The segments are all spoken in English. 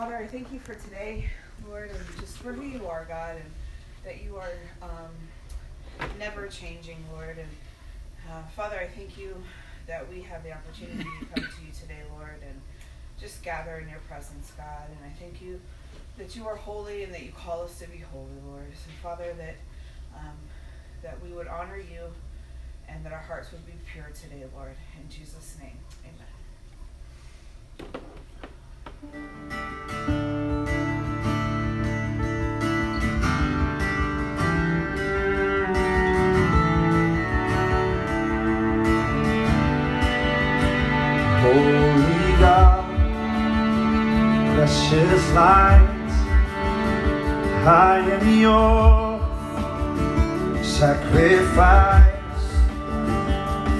Father, I thank you for today, Lord, and just for who you are, God, and that you are um, never changing, Lord. And uh, Father, I thank you that we have the opportunity to come to you today, Lord, and just gather in your presence, God. And I thank you that you are holy and that you call us to be holy, Lord. And Father, that um, that we would honor you and that our hearts would be pure today, Lord. In Jesus' name, amen. Holy God, precious light, high in your sacrifice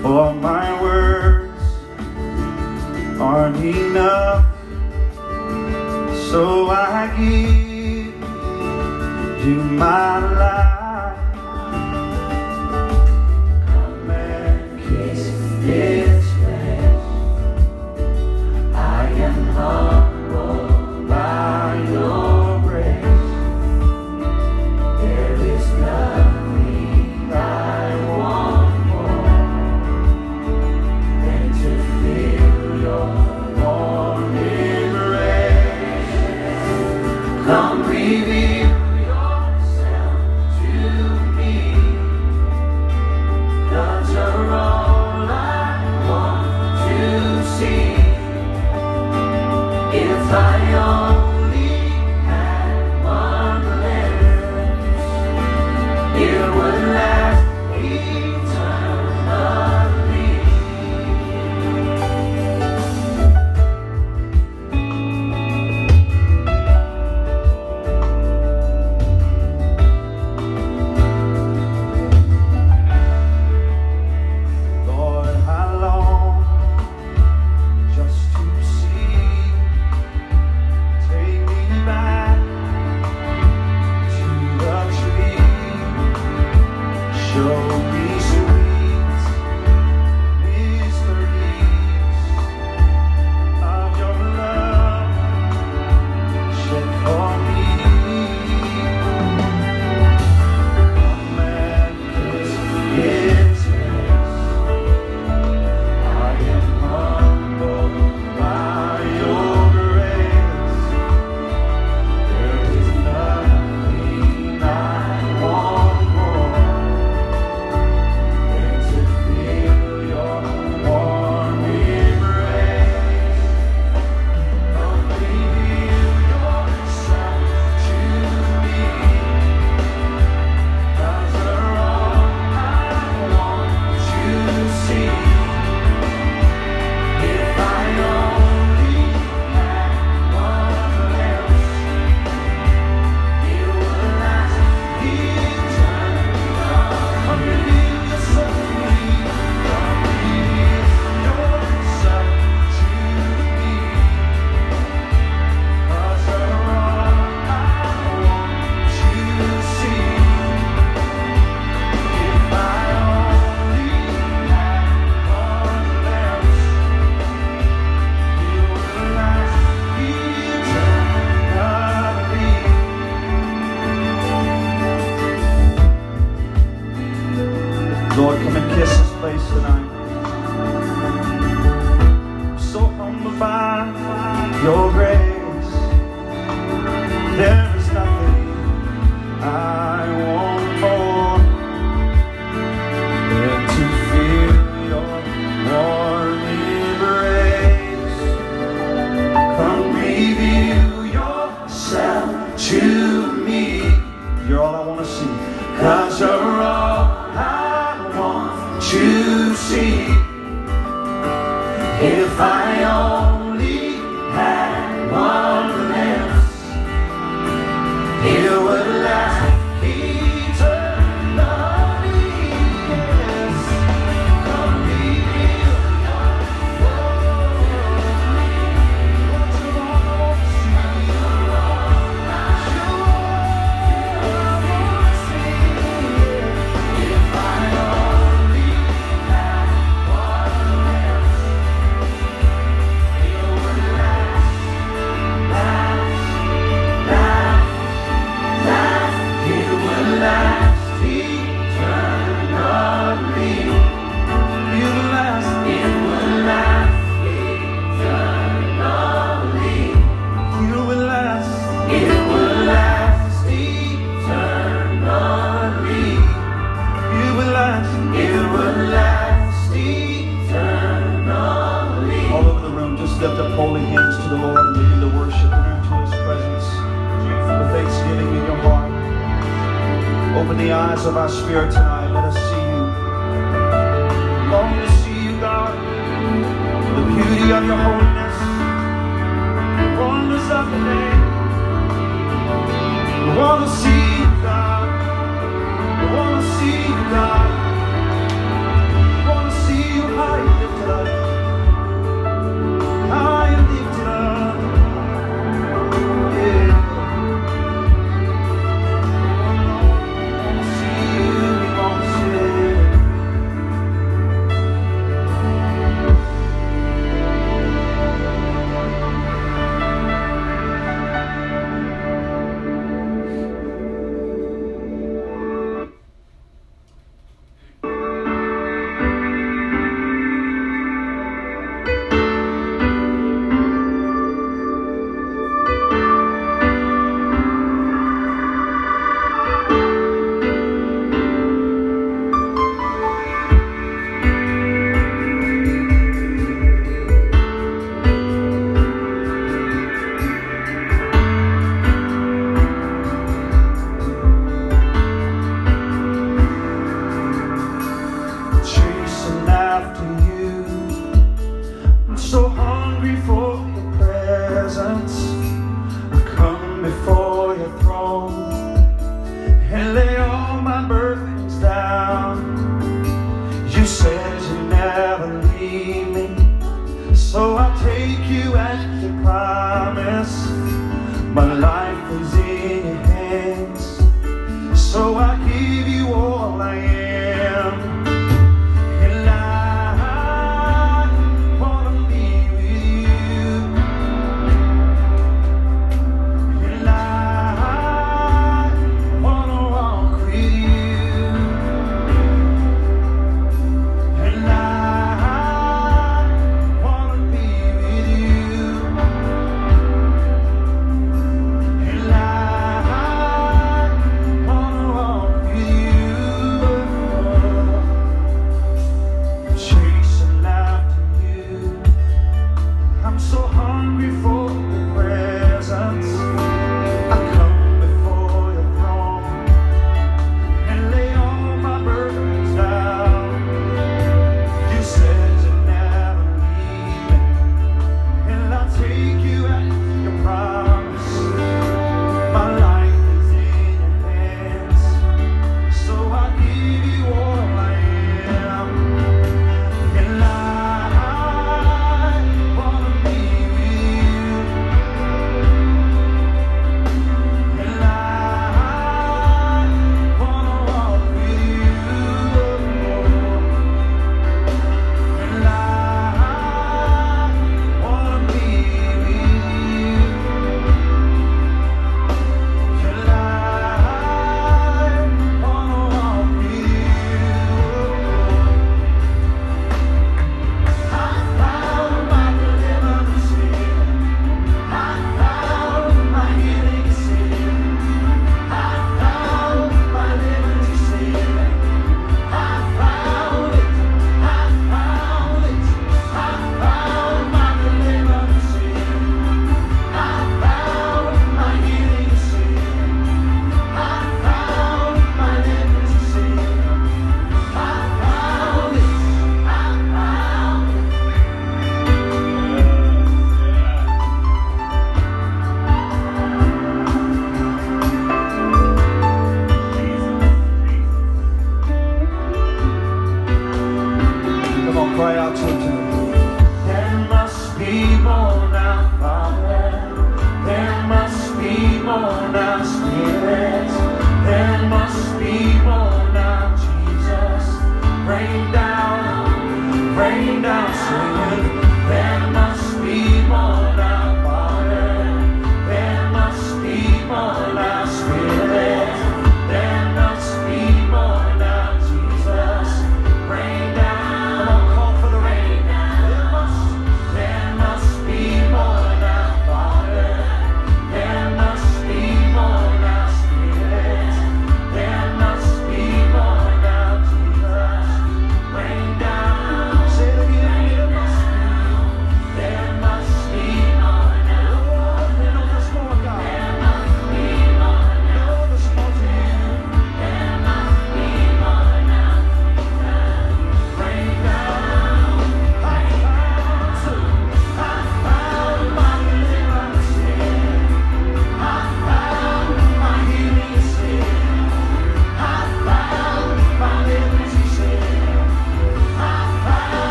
for my words. Aren't enough, so I give you my life. Come and kiss its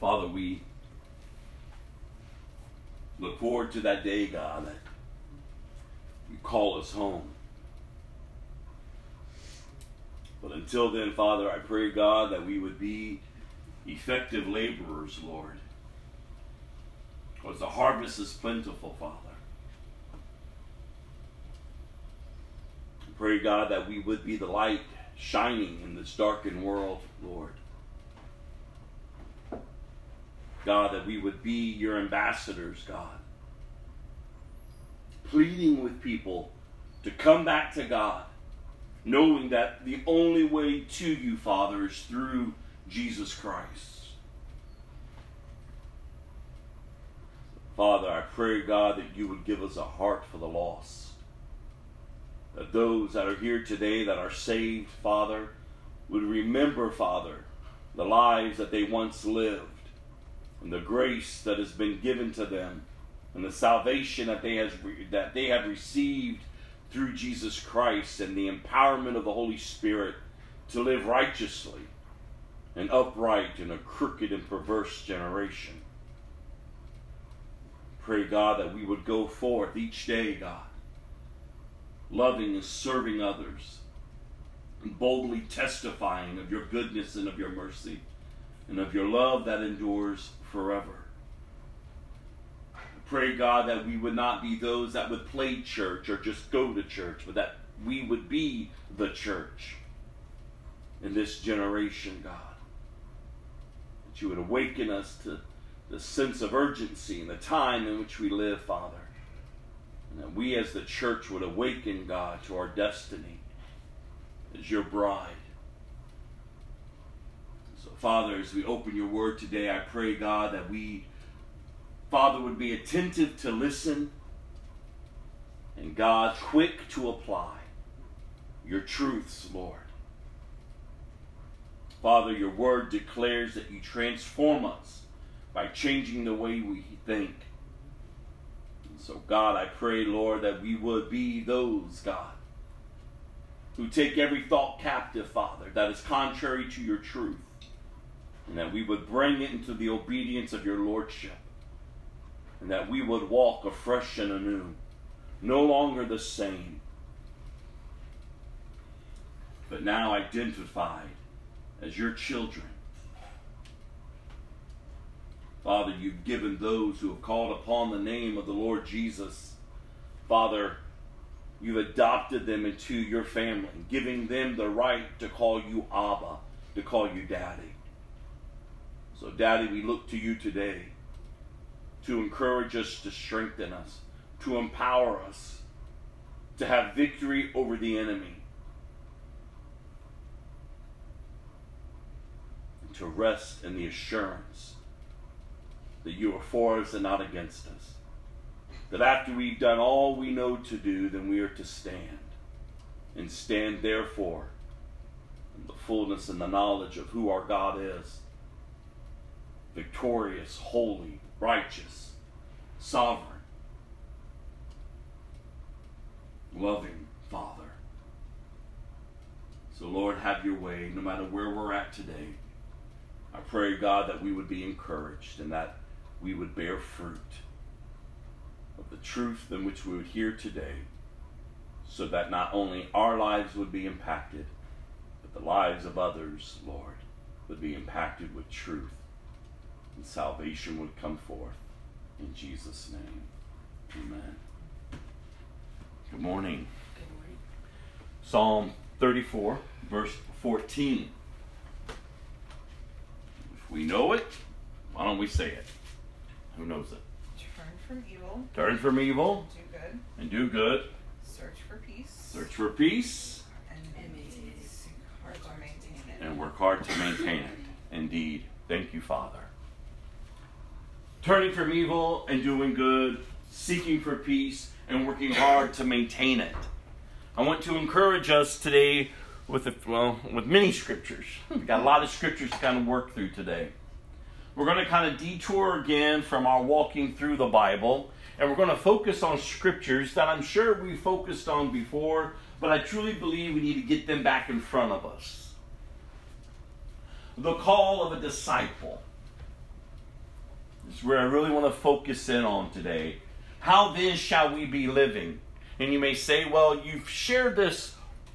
Father, we look forward to that day, God, that you call us home. But until then, Father, I pray, God, that we would be effective laborers, Lord. Because the harvest is plentiful, Father. I pray, God, that we would be the light shining in this darkened world, Lord. God, that we would be your ambassadors, God. Pleading with people to come back to God, knowing that the only way to you, Father, is through Jesus Christ. Father, I pray, God, that you would give us a heart for the lost. That those that are here today that are saved, Father, would remember, Father, the lives that they once lived and the grace that has been given to them and the salvation that they, has, that they have received through Jesus Christ and the empowerment of the Holy Spirit to live righteously and upright in a crooked and perverse generation. Pray, God, that we would go forth each day, God, loving and serving others, and boldly testifying of your goodness and of your mercy, and of your love that endures forever. Pray, God, that we would not be those that would play church or just go to church, but that we would be the church in this generation, God. That you would awaken us to the sense of urgency and the time in which we live, Father. And that we as the church would awaken, God, to our destiny as your bride. Father, as we open your word today, I pray, God, that we, Father, would be attentive to listen and, God, quick to apply your truths, Lord. Father, your word declares that you transform us by changing the way we think. And so, God, I pray, Lord, that we would be those, God, who take every thought captive, Father, that is contrary to your truth, and that we would bring it into the obedience of your Lordship, and that we would walk afresh and anew, no longer the same, but now identified as your children. Father, you've given those who have called upon the name of the Lord Jesus, Father, you've adopted them into your family, giving them the right to call you Abba, to call you Daddy. So, Daddy, we look to you today to encourage us, to strengthen us, to empower us, to have victory over the enemy, and to rest in the assurance that you are for us and not against us. That after we've done all we know to do, then we are to stand. And stand, therefore, in the fullness and the knowledge of who our God is victorious, holy, righteous, sovereign, loving Father. So, Lord, have your way no matter where we're at today. I pray, God, that we would be encouraged and that we would bear fruit of the truth in which we would hear today, so that not only our lives would be impacted, but the lives of others, Lord, would be impacted with truth, and salvation would come forth. In Jesus' name, amen. Good morning. Psalm 34, verse 14. If we know it, why don't we say it? Who knows it? Turn from evil, Turn from evil do good, and do good. search for peace, Search for peace and seek hard to maintain it. and work hard to maintain it. Indeed. Thank you, Father. Turning from evil and doing good, seeking for peace and working hard to maintain it. I want to encourage us today with a, well with many scriptures. We've got a lot of scriptures to kind of work through today. We're going to kind of detour again from our walking through the Bible, and we're going to focus on scriptures that I'm sure we focused on before, but I truly believe we need to get them back in front of us. The call of a disciple is where I really want to focus in on today. How then shall we be living? And you may say, well, you've shared this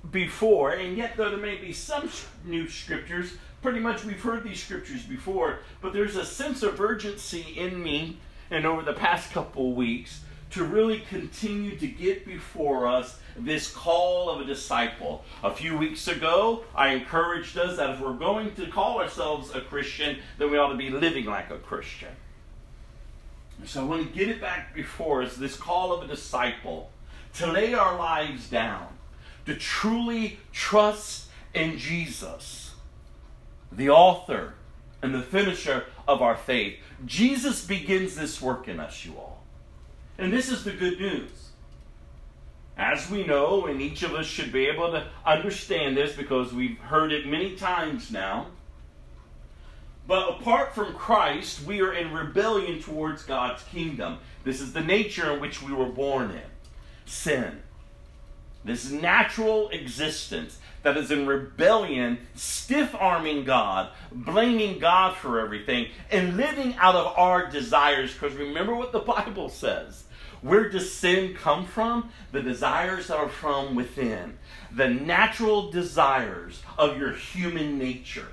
before, and yet though there may be some new scriptures, pretty much we've heard these scriptures before, but there's a sense of urgency in me and over the past couple weeks to really continue to get before us this call of a disciple. A few weeks ago, I encouraged us that if we're going to call ourselves a Christian, then we ought to be living like a Christian. So I want to get it back before us this call of a disciple to lay our lives down, to truly trust in Jesus, the author and the finisher of our faith. Jesus begins this work in us, you all. And this is the good news. As we know, and each of us should be able to understand this because we've heard it many times now. But apart from Christ, we are in rebellion towards God's kingdom. This is the nature in which we were born in sin. This natural existence that is in rebellion, stiff arming God, blaming God for everything, and living out of our desires. Because remember what the Bible says where does sin come from? The desires that are from within, the natural desires of your human nature.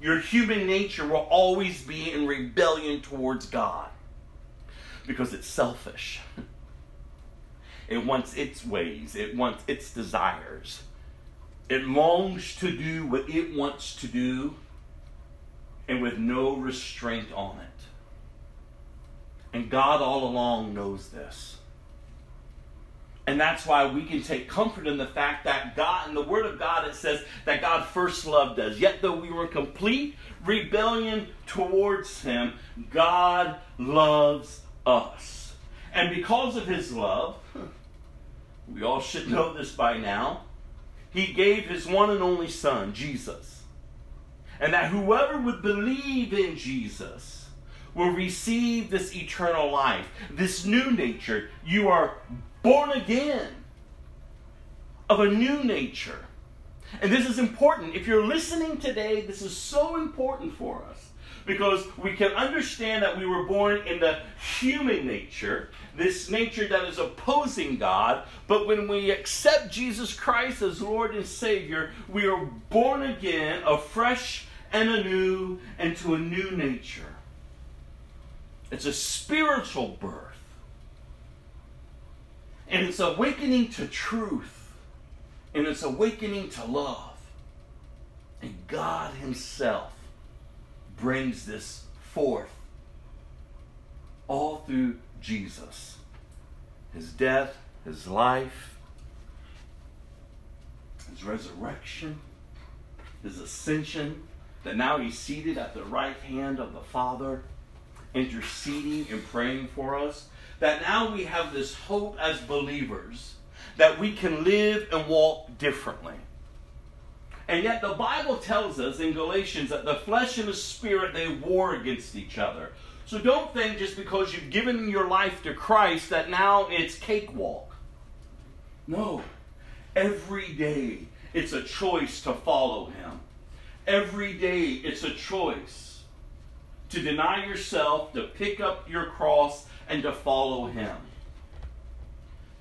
Your human nature will always be in rebellion towards God because it's selfish. It wants its ways, it wants its desires. It longs to do what it wants to do and with no restraint on it. And God all along knows this. And that's why we can take comfort in the fact that God, in the Word of God, it says that God first loved us. Yet, though we were in complete rebellion towards Him, God loves us. And because of His love, we all should know this by now, He gave His one and only Son, Jesus. And that whoever would believe in Jesus, will receive this eternal life, this new nature. You are born again of a new nature. And this is important. If you're listening today, this is so important for us because we can understand that we were born in the human nature, this nature that is opposing God. But when we accept Jesus Christ as Lord and Savior, we are born again, afresh and anew, into a new nature. It's a spiritual birth. And it's awakening to truth. And it's awakening to love. And God Himself brings this forth all through Jesus. His death, His life, His resurrection, His ascension, that now He's seated at the right hand of the Father interceding and praying for us, that now we have this hope as believers that we can live and walk differently. And yet the Bible tells us in Galatians that the flesh and the spirit they war against each other. So don't think just because you've given your life to Christ that now it's cakewalk. No. Every day it's a choice to follow him. Every day it's a choice to deny yourself, to pick up your cross, and to follow Him.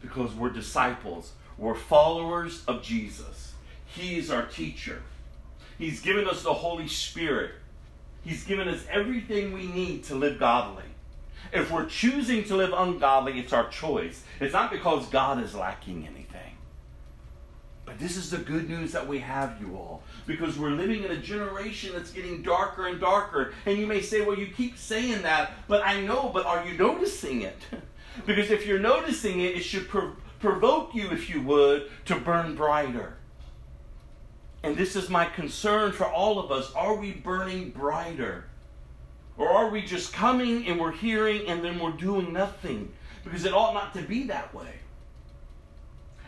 Because we're disciples, we're followers of Jesus. He's our teacher. He's given us the Holy Spirit. He's given us everything we need to live godly. If we're choosing to live ungodly, it's our choice. It's not because God is lacking in But this is the good news that we have, you all, because we're living in a generation that's getting darker and darker. And you may say, well, you keep saying that, but I know, but are you noticing it? because if you're noticing it, it should prov- provoke you, if you would, to burn brighter. And this is my concern for all of us. Are we burning brighter? Or are we just coming and we're hearing and then we're doing nothing? Because it ought not to be that way.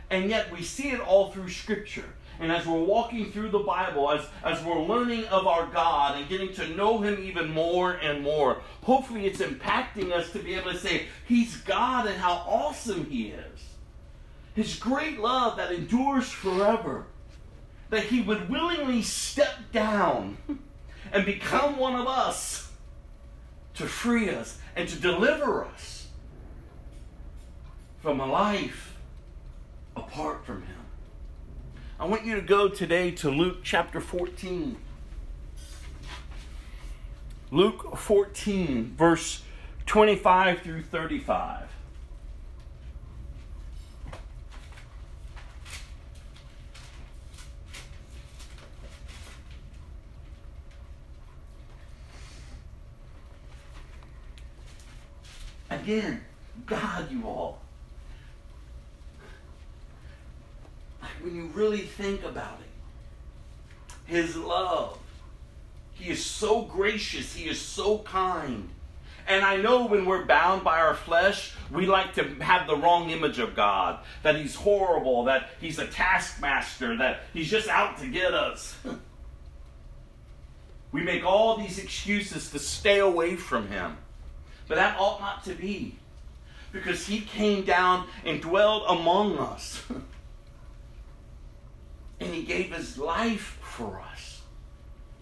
And yet we see it all through Scripture. And as we're walking through the Bible, as, as we're learning of our God and getting to know Him even more and more, hopefully it's impacting us to be able to say, He's God and how awesome He is. His great love that endures forever. That He would willingly step down and become one of us to free us and to deliver us. from a life apart from Him. I want you to go today to Luke chapter 14. Luke 14, verse 25 through 35. Again, God, you all. When you really think about it, His love. He is so gracious. He is so kind. And I know when we're bound by our flesh, we like to have the wrong image of God that He's horrible, that He's a taskmaster, that He's just out to get us. we make all these excuses to stay away from Him. But that ought not to be. Because He came down and dwelled among us. and He gave His life for us.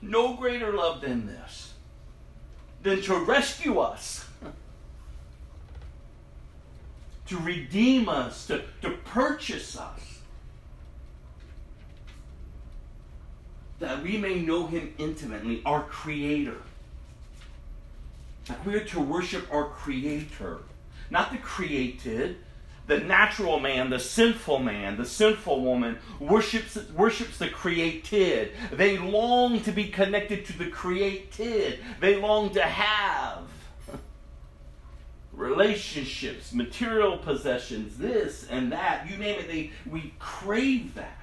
No greater love than this than to rescue us, to redeem us, to, to purchase us, that we may know Him intimately, our Creator. That we are to worship our Creator, not the created. The natural man, the sinful man, the sinful woman worships, worships the created. They long to be connected to the created. They long to have relationships, material possessions, this and that. You name it, they, we crave that.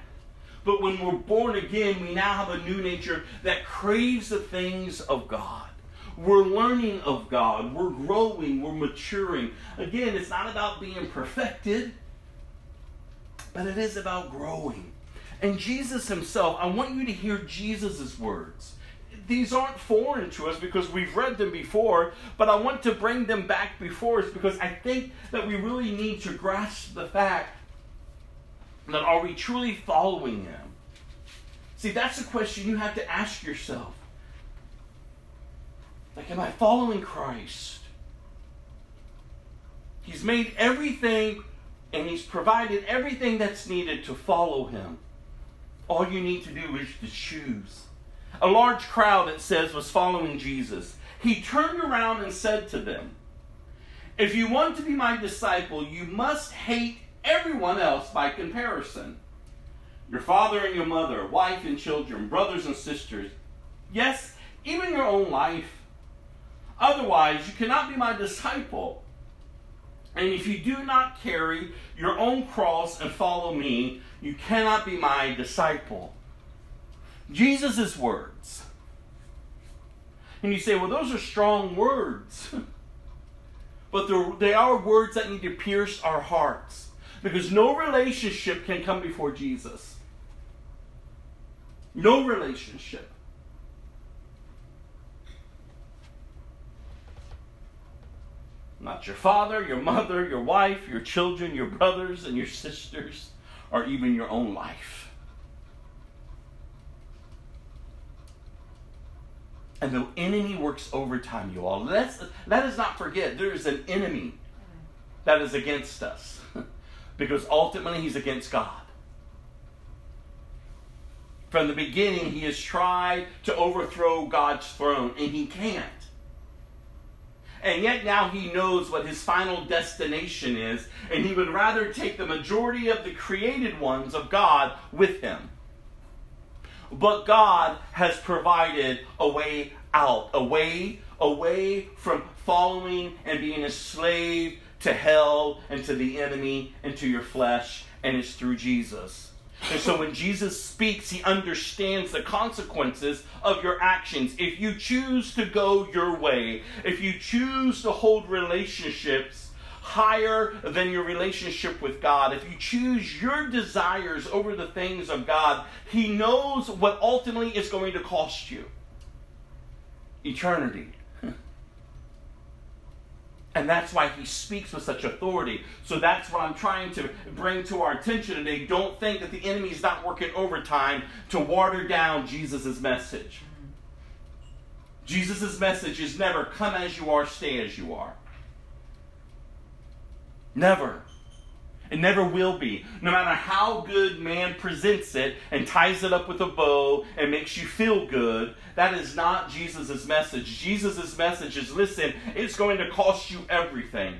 But when we're born again, we now have a new nature that craves the things of God. We're learning of God. We're growing. We're maturing. Again, it's not about being perfected, but it is about growing. And Jesus himself, I want you to hear Jesus' words. These aren't foreign to us because we've read them before, but I want to bring them back before us because I think that we really need to grasp the fact that are we truly following him? See, that's the question you have to ask yourself. Like, am I following Christ? He's made everything and He's provided everything that's needed to follow Him. All you need to do is to choose. A large crowd, it says, was following Jesus. He turned around and said to them, If you want to be my disciple, you must hate everyone else by comparison. Your father and your mother, wife and children, brothers and sisters, yes, even your own life. Otherwise, you cannot be my disciple. And if you do not carry your own cross and follow me, you cannot be my disciple. Jesus' words. And you say, well, those are strong words. but they are words that need to pierce our hearts. Because no relationship can come before Jesus. No relationship. Not your father, your mother, your wife, your children, your brothers, and your sisters, or even your own life. And the enemy works overtime, you all. Let's, let us not forget there is an enemy that is against us. because ultimately he's against God. From the beginning, he has tried to overthrow God's throne, and he can't. And yet now he knows what his final destination is, and he would rather take the majority of the created ones of God with him. But God has provided a way out, a way away from following and being a slave to hell and to the enemy and to your flesh, and it's through Jesus. And so when Jesus speaks, he understands the consequences of your actions. If you choose to go your way, if you choose to hold relationships higher than your relationship with God, if you choose your desires over the things of God, he knows what ultimately is going to cost you eternity. And that's why he speaks with such authority. So that's what I'm trying to bring to our attention today. Don't think that the enemy is not working overtime to water down Jesus' message. Jesus' message is never come as you are, stay as you are. Never. It never will be. No matter how good man presents it and ties it up with a bow and makes you feel good, that is not Jesus' message. Jesus' message is listen, it's going to cost you everything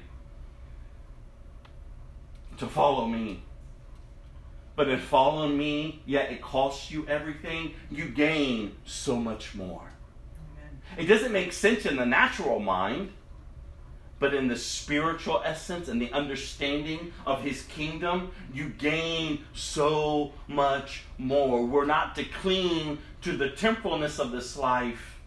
to follow me. But in following me, yet it costs you everything, you gain so much more. Amen. It doesn't make sense in the natural mind, but in the spiritual essence and the understanding of his kingdom, you gain so much more. We're not to cling to the temporalness of this life.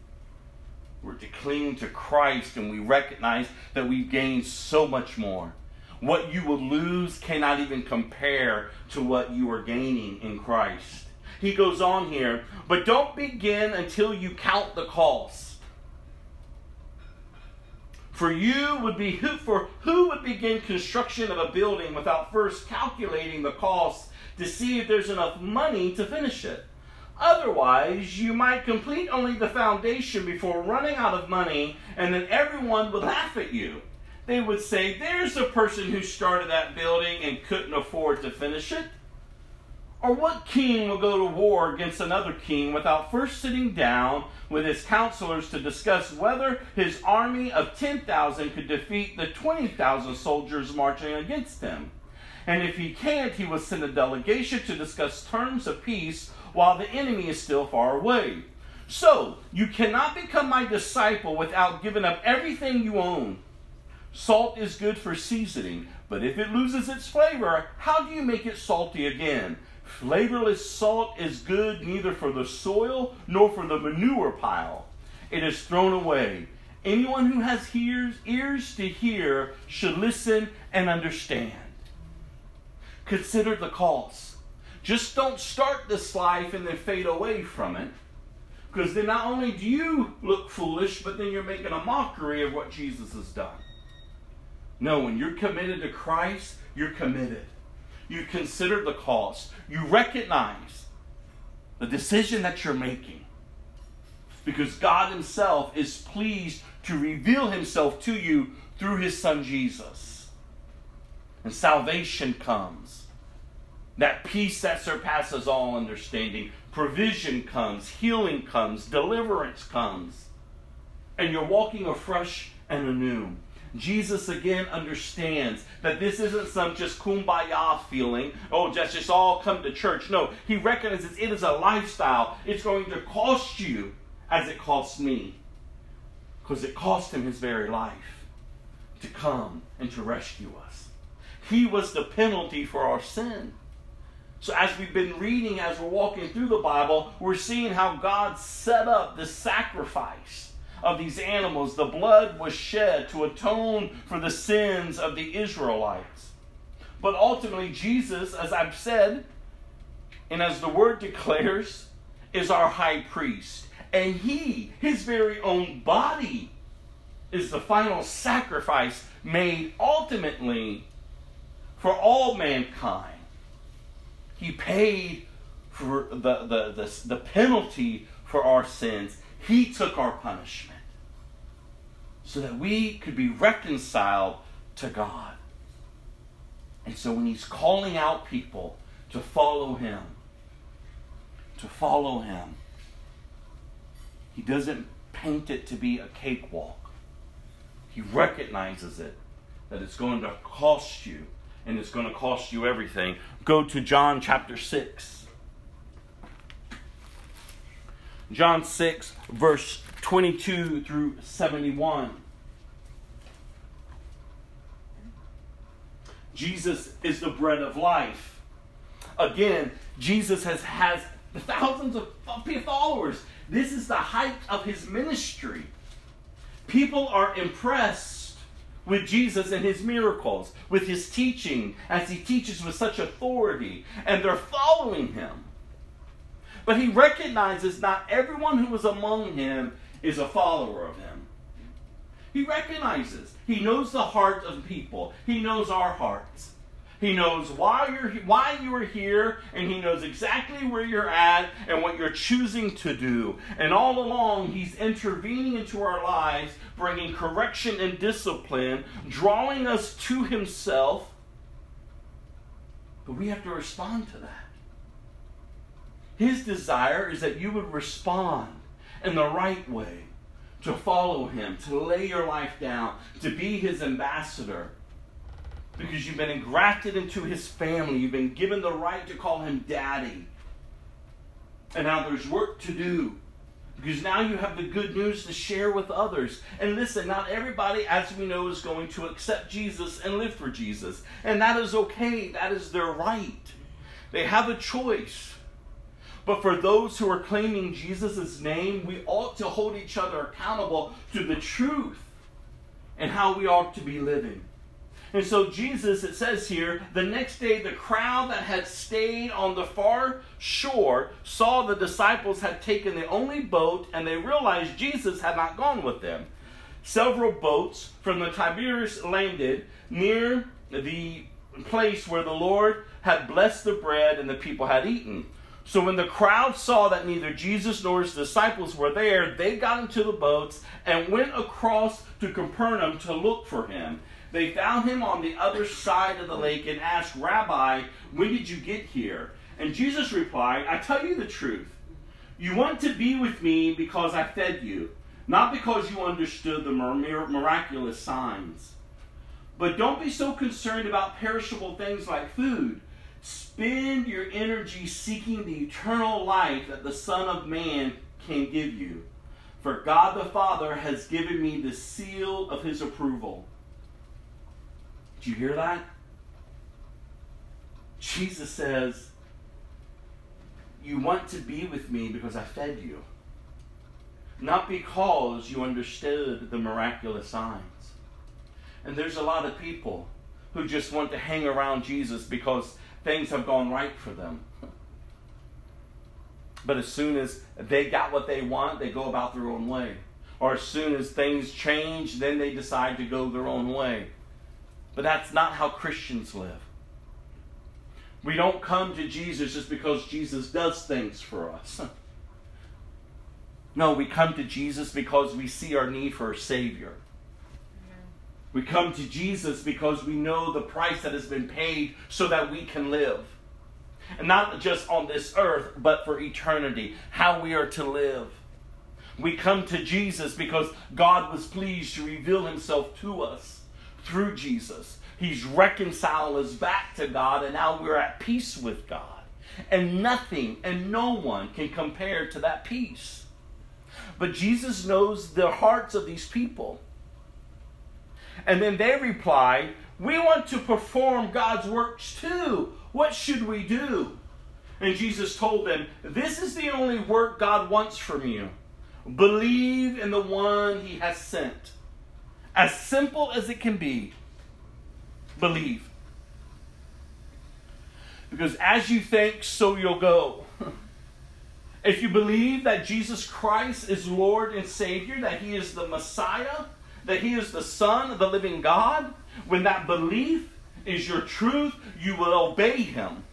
We're to cling to Christ, and we recognize that we've gained so much more. What you will lose cannot even compare to what you are gaining in Christ. He goes on here, but don't begin until you count the cost. For you would be who for who would begin construction of a building without first calculating the cost to see if there's enough money to finish it. Otherwise, you might complete only the foundation before running out of money, and then everyone would laugh at you. They would say, There's a person who started that building and couldn't afford to finish it. Or what king will go to war against another king without first sitting down with his counselors to discuss whether his army of 10,000 could defeat the 20,000 soldiers marching against him? And if he can't, he will send a delegation to discuss terms of peace while the enemy is still far away. So, you cannot become my disciple without giving up everything you own. Salt is good for seasoning, but if it loses its flavor, how do you make it salty again? Flavorless salt is good neither for the soil nor for the manure pile. It is thrown away. Anyone who has ears, ears to hear should listen and understand. Consider the cost. Just don't start this life and then fade away from it. Because then not only do you look foolish, but then you're making a mockery of what Jesus has done. No, when you're committed to Christ, you're committed. You consider the cost. You recognize the decision that you're making. Because God Himself is pleased to reveal Himself to you through His Son Jesus. And salvation comes. That peace that surpasses all understanding. Provision comes, healing comes, deliverance comes. And you're walking afresh and anew. Jesus again understands that this isn't some just kumbaya feeling, oh, just, just all come to church. No, he recognizes it is a lifestyle. It's going to cost you as it cost me. Because it cost him his very life to come and to rescue us. He was the penalty for our sin. So, as we've been reading, as we're walking through the Bible, we're seeing how God set up the sacrifice of these animals. The blood was shed to atone for the sins of the Israelites. But ultimately, Jesus, as I've said, and as the word declares, is our high priest. And he, his very own body, is the final sacrifice made ultimately for all mankind. He paid for the, the, the, the penalty for our sins. He took our punishment so that we could be reconciled to God. And so when he's calling out people to follow him, to follow him, he doesn't paint it to be a cakewalk. He recognizes it, that it's going to cost you, and it's going to cost you everything. Go to John chapter 6. John 6, verse 22 through 71. Jesus is the bread of life. Again, Jesus has, has thousands of followers. This is the height of his ministry. People are impressed with Jesus and his miracles, with his teaching, as he teaches with such authority, and they're following him. But he recognizes not everyone who is among him is a follower of him. He recognizes. He knows the heart of people. He knows our hearts. He knows why you're why you are here, and he knows exactly where you're at and what you're choosing to do. And all along, he's intervening into our lives, bringing correction and discipline, drawing us to himself, But we have to respond to that. His desire is that you would respond in the right way to follow him, to lay your life down, to be his ambassador. Because you've been engrafted into his family, you've been given the right to call him daddy. And now there's work to do. Because now you have the good news to share with others. And listen, not everybody, as we know, is going to accept Jesus and live for Jesus. And that is okay, that is their right. They have a choice. But for those who are claiming Jesus' name, we ought to hold each other accountable to the truth and how we ought to be living. And so, Jesus, it says here, the next day the crowd that had stayed on the far shore saw the disciples had taken the only boat and they realized Jesus had not gone with them. Several boats from the Tiberias landed near the place where the Lord had blessed the bread and the people had eaten. So when the crowd saw that neither Jesus nor his disciples were there, they got into the boats and went across to Capernaum to look for him. They found him on the other side of the lake and asked, Rabbi, when did you get here? And Jesus replied, I tell you the truth. You want to be with me because I fed you, not because you understood the miraculous signs. But don't be so concerned about perishable things like food Spend your energy seeking the eternal life that the Son of Man can give you. For God the Father has given me the seal of his approval. Did you hear that? Jesus says, You want to be with me because I fed you, not because you understood the miraculous signs. And there's a lot of people who just want to hang around Jesus because things have gone right for them. But as soon as they got what they want, they go about their own way. Or as soon as things change, then they decide to go their own way. But that's not how Christians live. We don't come to Jesus just because Jesus does things for us. No, we come to Jesus because we see our need for a Savior. We come to Jesus because we know the price that has been paid so that we can live. And not just on this earth, but for eternity, how we are to live. We come to Jesus because God was pleased to reveal himself to us through Jesus. He's reconciled us back to God, and now we're at peace with God. And nothing and no one can compare to that peace. But Jesus knows the hearts of these people. And then they replied, We want to perform God's works too. What should we do? And Jesus told them, This is the only work God wants from you. Believe in the one he has sent. As simple as it can be, believe. Because as you think, so you'll go. if you believe that Jesus Christ is Lord and Savior, that he is the Messiah, that He is the Son of the living God, when that belief is your truth, you will obey Him.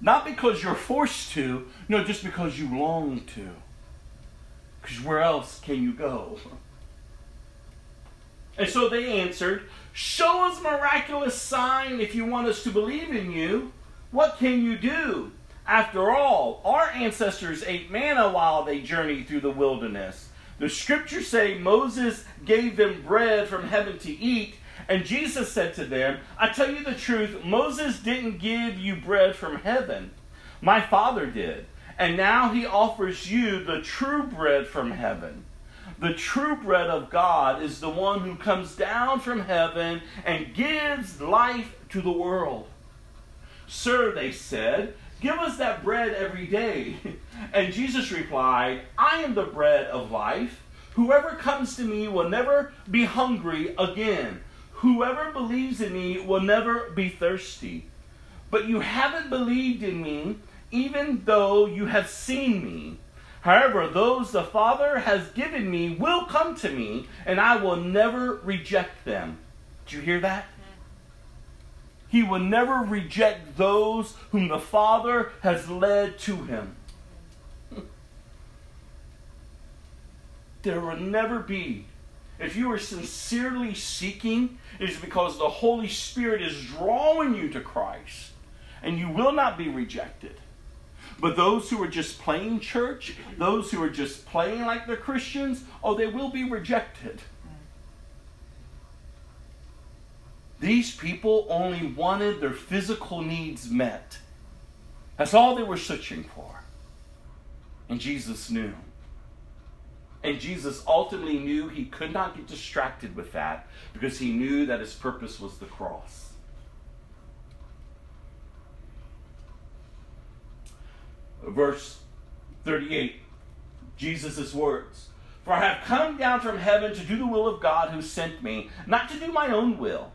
Not because you're forced to, no, just because you long to. Because where else can you go? And so they answered, Show us miraculous sign if you want us to believe in you. What can you do? After all, our ancestors ate manna while they journeyed through the wilderness. The scriptures say Moses gave them bread from heaven to eat, and Jesus said to them, I tell you the truth, Moses didn't give you bread from heaven. My Father did. And now he offers you the true bread from heaven. The true bread of God is the one who comes down from heaven and gives life to the world. Sir, they said, Give us that bread every day. And Jesus replied, I am the bread of life. Whoever comes to me will never be hungry again. Whoever believes in me will never be thirsty. But you haven't believed in me, even though you have seen me. However, those the Father has given me will come to me, and I will never reject them. Do you hear that? He will never reject those whom the Father has led to him. There will never be if you are sincerely seeking, it is because the Holy Spirit is drawing you to Christ, and you will not be rejected. But those who are just playing church, those who are just playing like they're Christians, oh, they will be rejected. These people only wanted their physical needs met. That's all they were searching for. And Jesus knew. And Jesus ultimately knew he could not get distracted with that because he knew that his purpose was the cross. Verse 38, Jesus' words For I have come down from heaven to do the will of God who sent me, not to do my own will.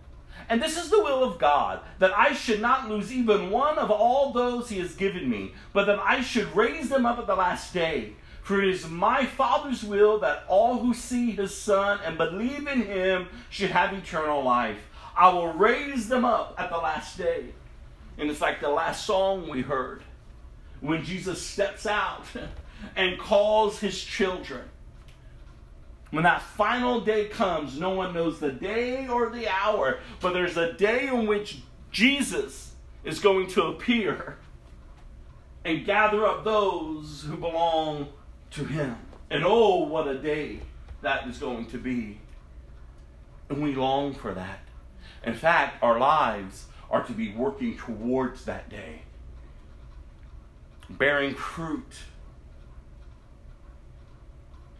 And this is the will of God, that I should not lose even one of all those he has given me, but that I should raise them up at the last day. For it is my Father's will that all who see his Son and believe in him should have eternal life. I will raise them up at the last day. And it's like the last song we heard when Jesus steps out and calls his children. When that final day comes, no one knows the day or the hour, but there's a day in which Jesus is going to appear and gather up those who belong to him. And oh, what a day that is going to be. And we long for that. In fact, our lives are to be working towards that day, bearing fruit,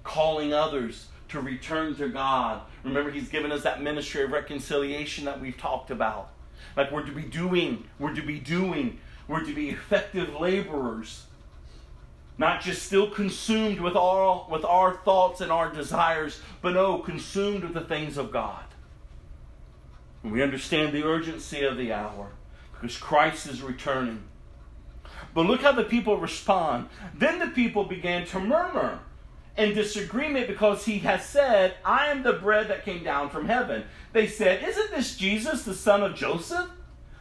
calling others to return to God. Remember, He's given us that ministry of reconciliation that we've talked about. Like we're to be doing, we're to be doing, we're to be effective laborers. Not just still consumed with all with our thoughts and our desires, but no, consumed with the things of God. And we understand the urgency of the hour because Christ is returning. But look how the people respond. Then the people began to murmur in disagreement because he has said, I am the bread that came down from heaven. They said, Isn't this Jesus, the son of Joseph?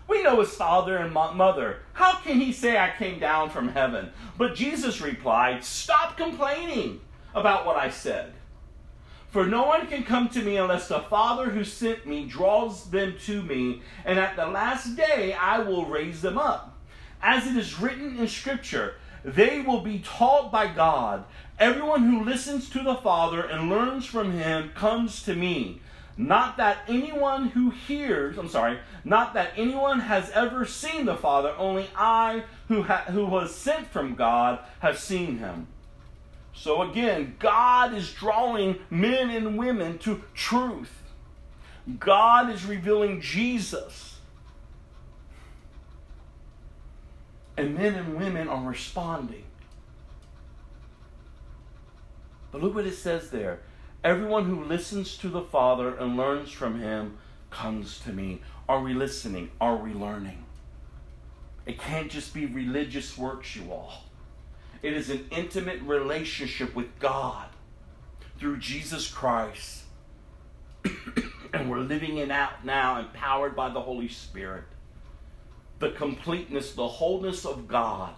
We know his father and mother. How can he say I came down from heaven? But Jesus replied, Stop complaining about what I said. For no one can come to me unless the Father who sent me draws them to me, and at the last day I will raise them up. As it is written in Scripture, they will be taught by God. Everyone who listens to the Father and learns from him comes to me. Not that anyone who hears, I'm sorry, not that anyone has ever seen the Father, only I, who, ha- who was sent from God, have seen him. So again, God is drawing men and women to truth. God is revealing Jesus. And men and women are responding. But look what it says there. Everyone who listens to the Father and learns from him comes to me. Are we listening? Are we learning? It can't just be religious works, you all. It is an intimate relationship with God through Jesus Christ. and we're living it out now, empowered by the Holy Spirit. The completeness, the wholeness of God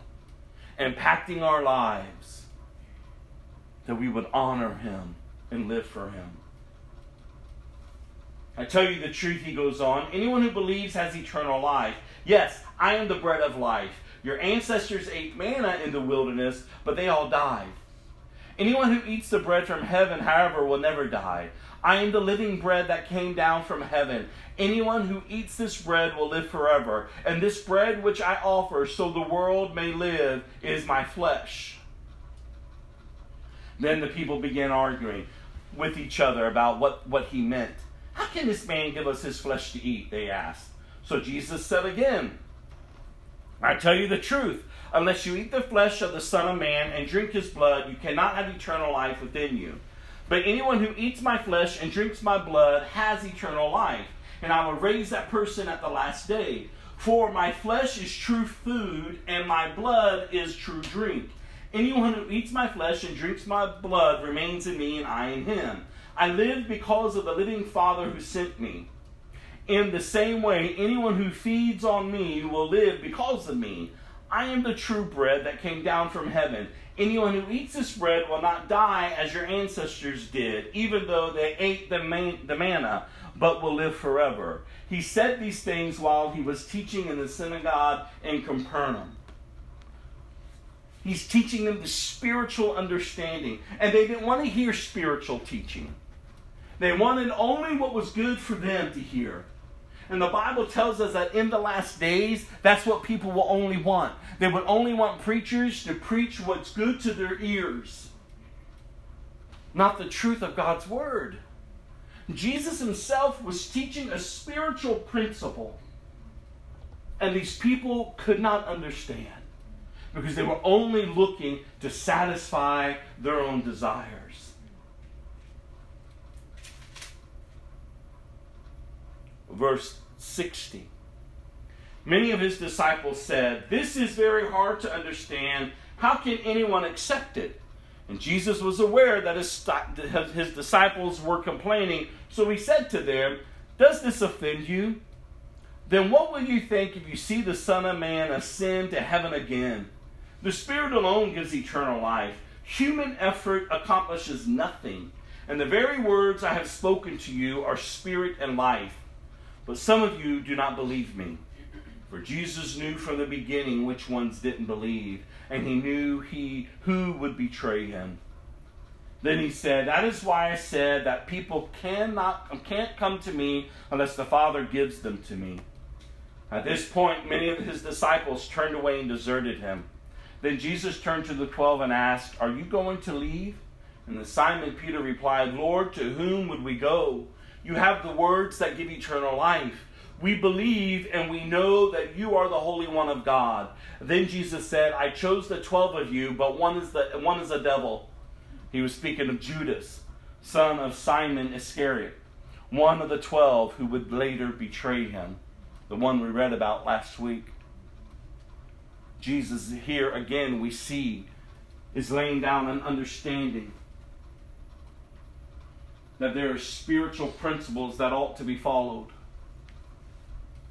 impacting our lives, that we would honor Him and live for Him. I tell you the truth, he goes on. Anyone who believes has eternal life. Yes, I am the bread of life. Your ancestors ate manna in the wilderness, but they all died. Anyone who eats the bread from heaven, however, will never die. I am the living bread that came down from heaven. Anyone who eats this bread will live forever. And this bread which I offer so the world may live is my flesh. Then the people began arguing with each other about what, what he meant. How can this man give us his flesh to eat? They asked. So Jesus said again, I tell you the truth. Unless you eat the flesh of the Son of Man and drink his blood, you cannot have eternal life within you. But anyone who eats my flesh and drinks my blood has eternal life, and I will raise that person at the last day. For my flesh is true food, and my blood is true drink. Anyone who eats my flesh and drinks my blood remains in me, and I in him. I live because of the living Father who sent me. In the same way, anyone who feeds on me will live because of me. I am the true bread that came down from heaven. Anyone who eats this bread will not die as your ancestors did, even though they ate the, man- the manna, but will live forever. He said these things while he was teaching in the synagogue in Capernaum. He's teaching them the spiritual understanding. And they didn't want to hear spiritual teaching, they wanted only what was good for them to hear. And the Bible tells us that in the last days, that's what people will only want. They would only want preachers to preach what's good to their ears, not the truth of God's Word. Jesus himself was teaching a spiritual principle, and these people could not understand because they were only looking to satisfy their own desires. Verse 60. Many of his disciples said, This is very hard to understand. How can anyone accept it? And Jesus was aware that his, his disciples were complaining, so he said to them, Does this offend you? Then what will you think if you see the Son of Man ascend to heaven again? The Spirit alone gives eternal life. Human effort accomplishes nothing. And the very words I have spoken to you are spirit and life. But some of you do not believe me. For Jesus knew from the beginning which ones didn't believe, and he knew he who would betray him. Then he said, That is why I said that people cannot can't come to me unless the Father gives them to me. At this point, many of his disciples turned away and deserted him. Then Jesus turned to the twelve and asked, Are you going to leave? And Simon Peter replied, Lord, to whom would we go? You have the words that give eternal life. We believe and we know that you are the Holy One of God. Then Jesus said, I chose the twelve of you, but one is the one is a devil. He was speaking of Judas, son of Simon Iscariot, one of the twelve who would later betray him, the one we read about last week. Jesus here again we see is laying down an understanding that there are spiritual principles that ought to be followed.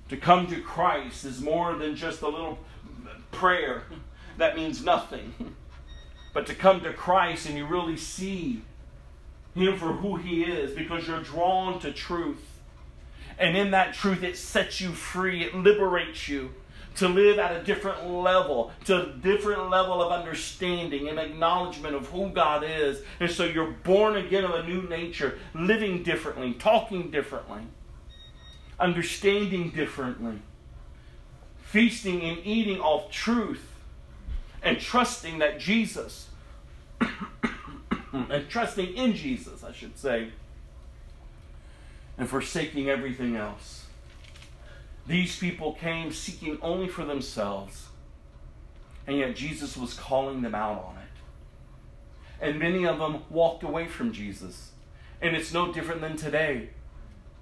To come to Christ is more than just a little prayer that means nothing. But to come to Christ and you really see Him for who He is because you're drawn to truth. And in that truth, it sets you free, it liberates you to live at a different level, to a different level of understanding and acknowledgement of who God is. And so you're born again of a new nature, living differently, talking differently, understanding differently, feasting and eating off truth, and trusting that Jesus, and trusting in Jesus, I should say, and forsaking everything else. These people came seeking only for themselves, and yet Jesus was calling them out on it. And many of them walked away from Jesus. And it's no different than today.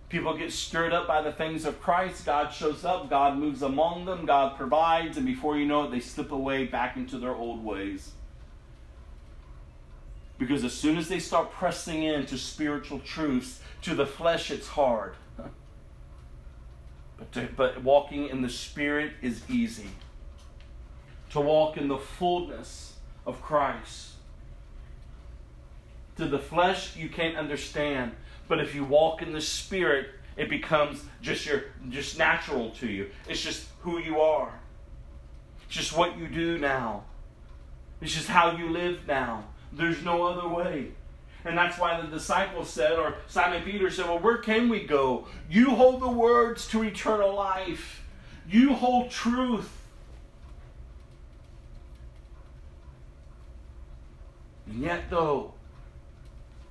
People get stirred up by the things of Christ. God shows up, God moves among them, God provides, and before you know it, they slip away back into their old ways. Because as soon as they start pressing into spiritual truths, to the flesh, it's hard. But, to, but walking in the Spirit is easy. To walk in the fullness of Christ. To the flesh, you can't understand. But if you walk in the Spirit, it becomes just your just natural to you. It's just who you are. It's just what you do now. It's just how you live now. There's no other way. And that's why the disciples said, or Simon Peter said, Well, where can we go? You hold the words to eternal life, you hold truth. And yet, though,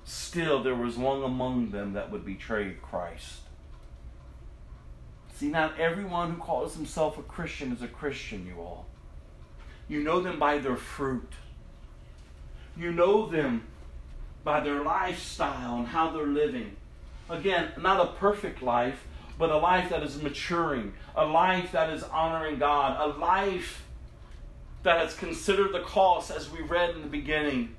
still there was one among them that would betray Christ. See, not everyone who calls himself a Christian is a Christian, you all. You know them by their fruit. You know them by their lifestyle and how they're living. Again, not a perfect life, but a life that is maturing, a life that is honoring God, a life that has considered the cost, as we read in the beginning,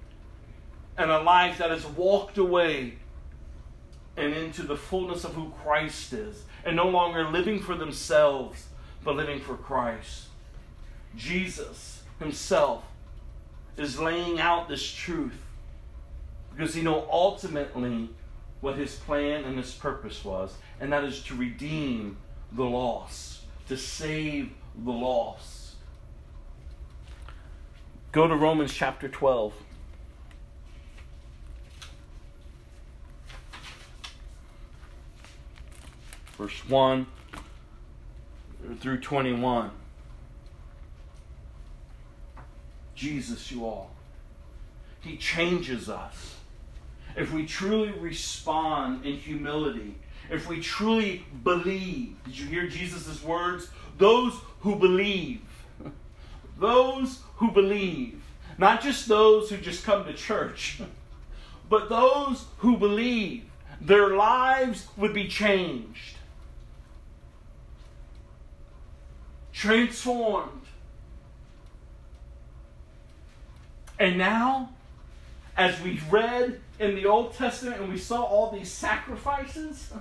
and a life that has walked away and into the fullness of who Christ is, and no longer living for themselves, but living for Christ. Jesus Himself is laying out this truth because he know ultimately what his plan and his purpose was, and that is to redeem the lost, to save the lost. Go to Romans chapter 12. Verse 1 through 21. Jesus, you all. He changes us. If we truly respond in humility, if we truly believe, did you hear Jesus' words? Those who believe. Those who believe. Not just those who just come to church, but those who believe. Their lives would be changed, transformed. And now, as we read in the Old Testament and we saw all these sacrifices,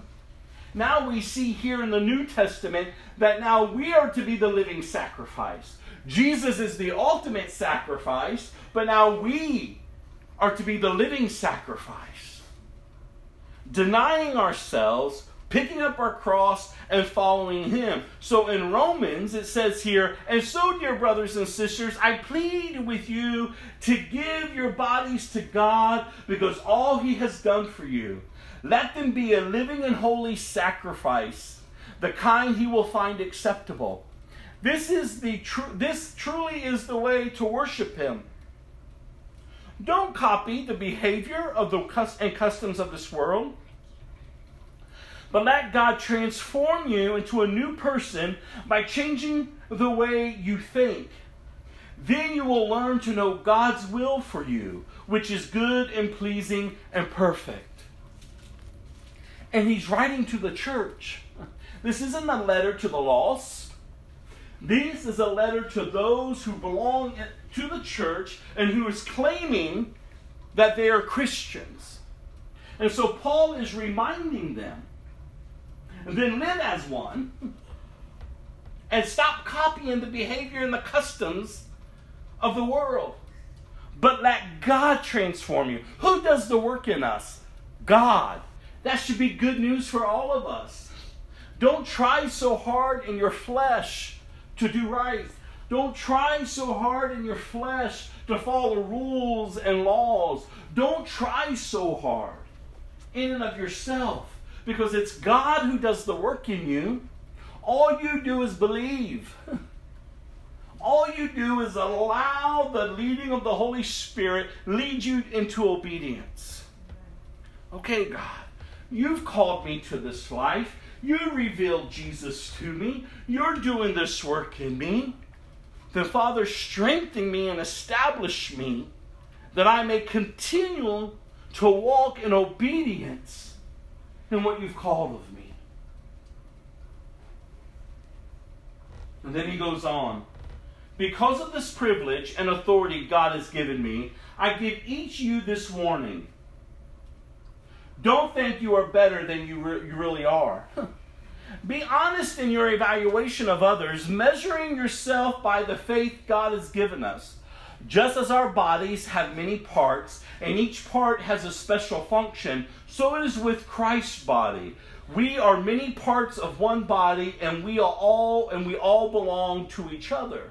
now we see here in the New Testament that now we are to be the living sacrifice. Jesus is the ultimate sacrifice, but now we are to be the living sacrifice. Denying ourselves, picking up our cross, and following Him. So in Romans, it says here, And so, dear brothers and sisters, I plead with you to give your bodies to God because all He has done for you. Let them be a living and holy sacrifice, the kind He will find acceptable. This is the tr- this truly is the way to worship Him. Don't copy the behavior of the cus- and customs of this world but let God transform you into a new person by changing the way you think. Then you will learn to know God's will for you, which is good and pleasing and perfect. And he's writing to the church. This isn't a letter to the lost. This is a letter to those who belong to the church and who is claiming that they are Christians. And so Paul is reminding them then live as one, and stop copying the behavior and the customs of the world. But let God transform you. Who does the work in us? God. That should be good news for all of us. Don't try so hard in your flesh to do right. Don't try so hard in your flesh to follow rules and laws. Don't try so hard in and of yourself because it's God who does the work in you. All you do is believe. All you do is allow the leading of the Holy Spirit lead you into obedience. Okay, God, you've called me to this life. You revealed Jesus to me. You're doing this work in me. The Father, strengthen me and establish me that I may continue to walk in obedience in what you've called of me. And then he goes on. Because of this privilege and authority God has given me, I give each you this warning. Don't think you are better than you, re- you really are. Be honest in your evaluation of others, measuring yourself by the faith God has given us. Just as our bodies have many parts, and each part has a special function, so it is with Christ's body. We are many parts of one body, and we are all and we all belong to each other.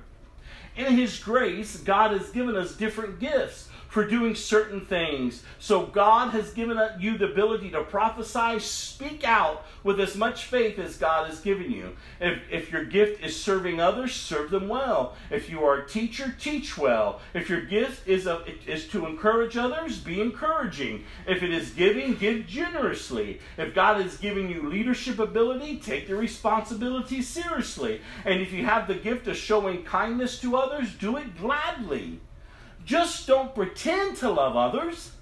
In His grace, God has given us different gifts for doing certain things. So God has given you the ability to prophesy, speak out with as much faith as God has given you. If, if your gift is serving others, serve them well. If you are a teacher, teach well. If your gift is, a, is to encourage others, be encouraging. If it is giving, give generously. If God is giving you leadership ability, take the responsibility seriously. And if you have the gift of showing kindness to others, do it gladly. Just don't pretend to love others.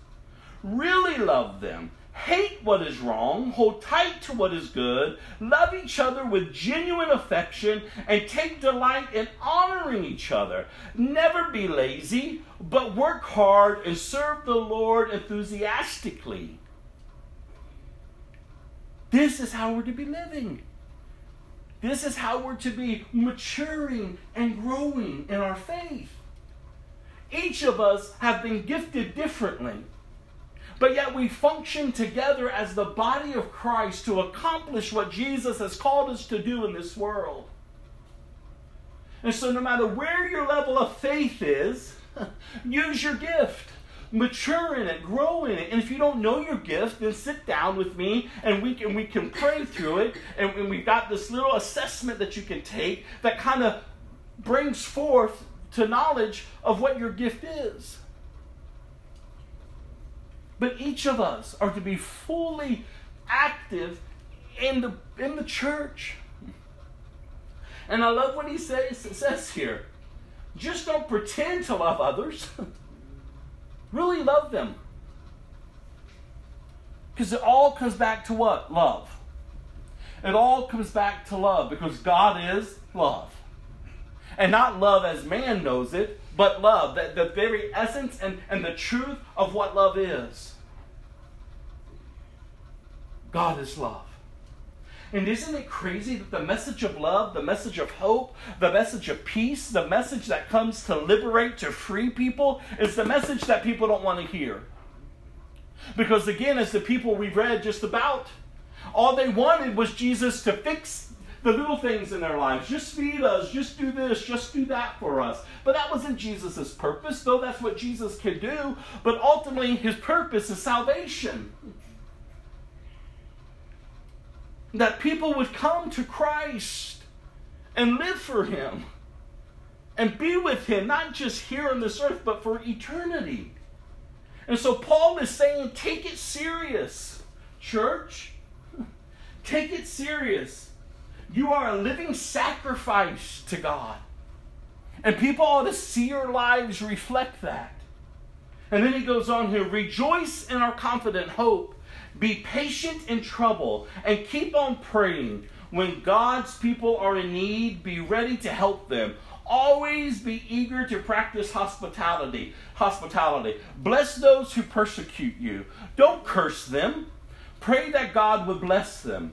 Really love them. Hate what is wrong, hold tight to what is good, love each other with genuine affection, and take delight in honoring each other. Never be lazy, but work hard and serve the Lord enthusiastically. This is how we're to be living. This is how we're to be maturing and growing in our faith. Each of us have been gifted differently. But yet we function together as the body of Christ to accomplish what Jesus has called us to do in this world. And so, no matter where your level of faith is, use your gift. Mature in it, grow in it. And if you don't know your gift, then sit down with me and we can we can pray through it. And, and we've got this little assessment that you can take that kind of brings forth to knowledge of what your gift is. But each of us are to be fully active in the, in the church. And I love what he says, says here. Just don't pretend to love others. really love them. Because it all comes back to what? Love. It all comes back to love because God is love. And not love as man knows it, but love, that the very essence and, and the truth of what love is. God is love. And isn't it crazy that the message of love, the message of hope, the message of peace, the message that comes to liberate, to free people, is the message that people don't want to hear? Because again, as the people we've read just about, all they wanted was Jesus to fix the little things in their lives. Just feed us, just do this, just do that for us. But that wasn't Jesus' purpose, though that's what Jesus could do. But ultimately, his purpose is salvation that people would come to Christ and live for Him and be with Him, not just here on this earth, but for eternity. And so Paul is saying, take it serious, church. Take it serious. You are a living sacrifice to God. And people ought to see your lives reflect that. And then he goes on here rejoice in our confident hope be patient in trouble and keep on praying. When God's people are in need, be ready to help them. Always be eager to practice hospitality. Hospitality. Bless those who persecute you. Don't curse them. Pray that God would bless them.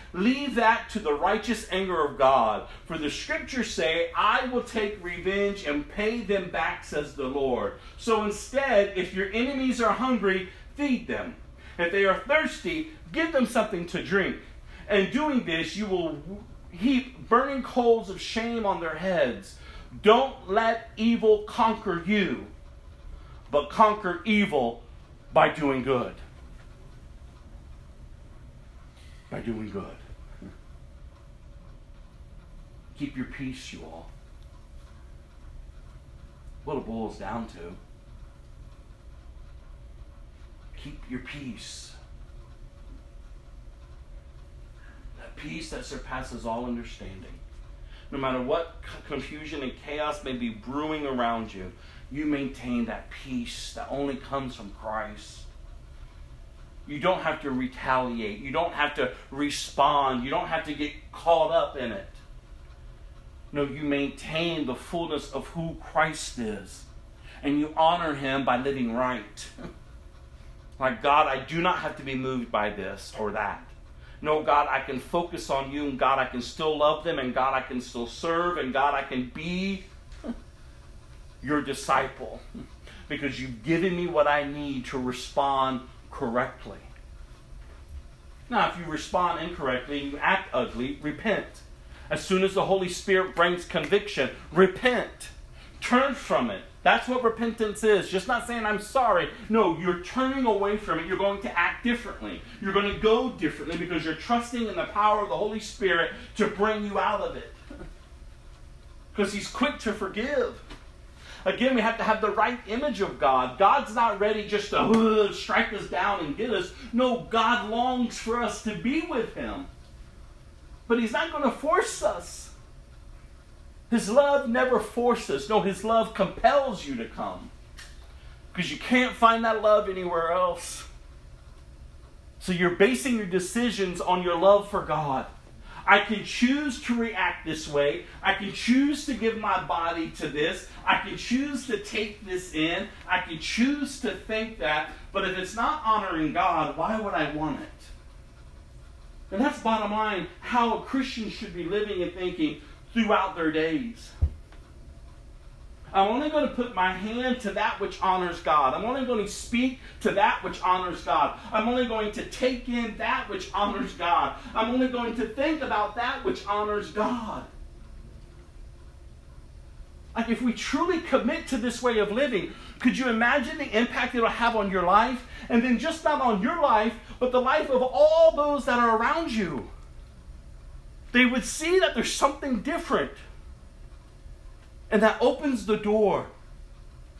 Leave that to the righteous anger of God. For the scriptures say, I will take revenge and pay them back, says the Lord. So instead, if your enemies are hungry, feed them. If they are thirsty, give them something to drink. And doing this, you will heap burning coals of shame on their heads. Don't let evil conquer you, but conquer evil by doing good. By doing good. Keep your peace, you all. What it boils down to. Keep your peace. That peace that surpasses all understanding. No matter what confusion and chaos may be brewing around you, you maintain that peace that only comes from Christ. You don't have to retaliate. You don't have to respond. You don't have to get caught up in it. No, you maintain the fullness of who Christ is. And you honor him by living right. like, God, I do not have to be moved by this or that. No, God, I can focus on you, and God, I can still love them, and God, I can still serve, and God, I can be your disciple because you've given me what I need to respond correctly. Now, if you respond incorrectly and you act ugly, repent. As soon as the Holy Spirit brings conviction, repent. Turn from it. That's what repentance is. Just not saying I'm sorry. No, you're turning away from it. You're going to act differently. You're going to go differently because you're trusting in the power of the Holy Spirit to bring you out of it. because He's quick to forgive. Again, we have to have the right image of God. God's not ready just to uh, strike us down and get us. No, God longs for us to be with Him. But He's not going to force us. His love never forces. No, His love compels you to come. because you can't find that love anywhere else. So you're basing your decisions on your love for God. I can choose to react this way. I can choose to give my body to this. I can choose to take this in. I can choose to think that. But if it's not honoring God, why would I want it? And that's bottom line how a Christian should be living and thinking throughout their days. I'm only going to put my hand to that which honors God. I'm only going to speak to that which honors God. I'm only going to take in that which honors God. I'm only going to think about that which honors God. Like, if we truly commit to this way of living, could you imagine the impact it'll have on your life? And then, just not on your life, but the life of all those that are around you. They would see that there's something different. And that opens the door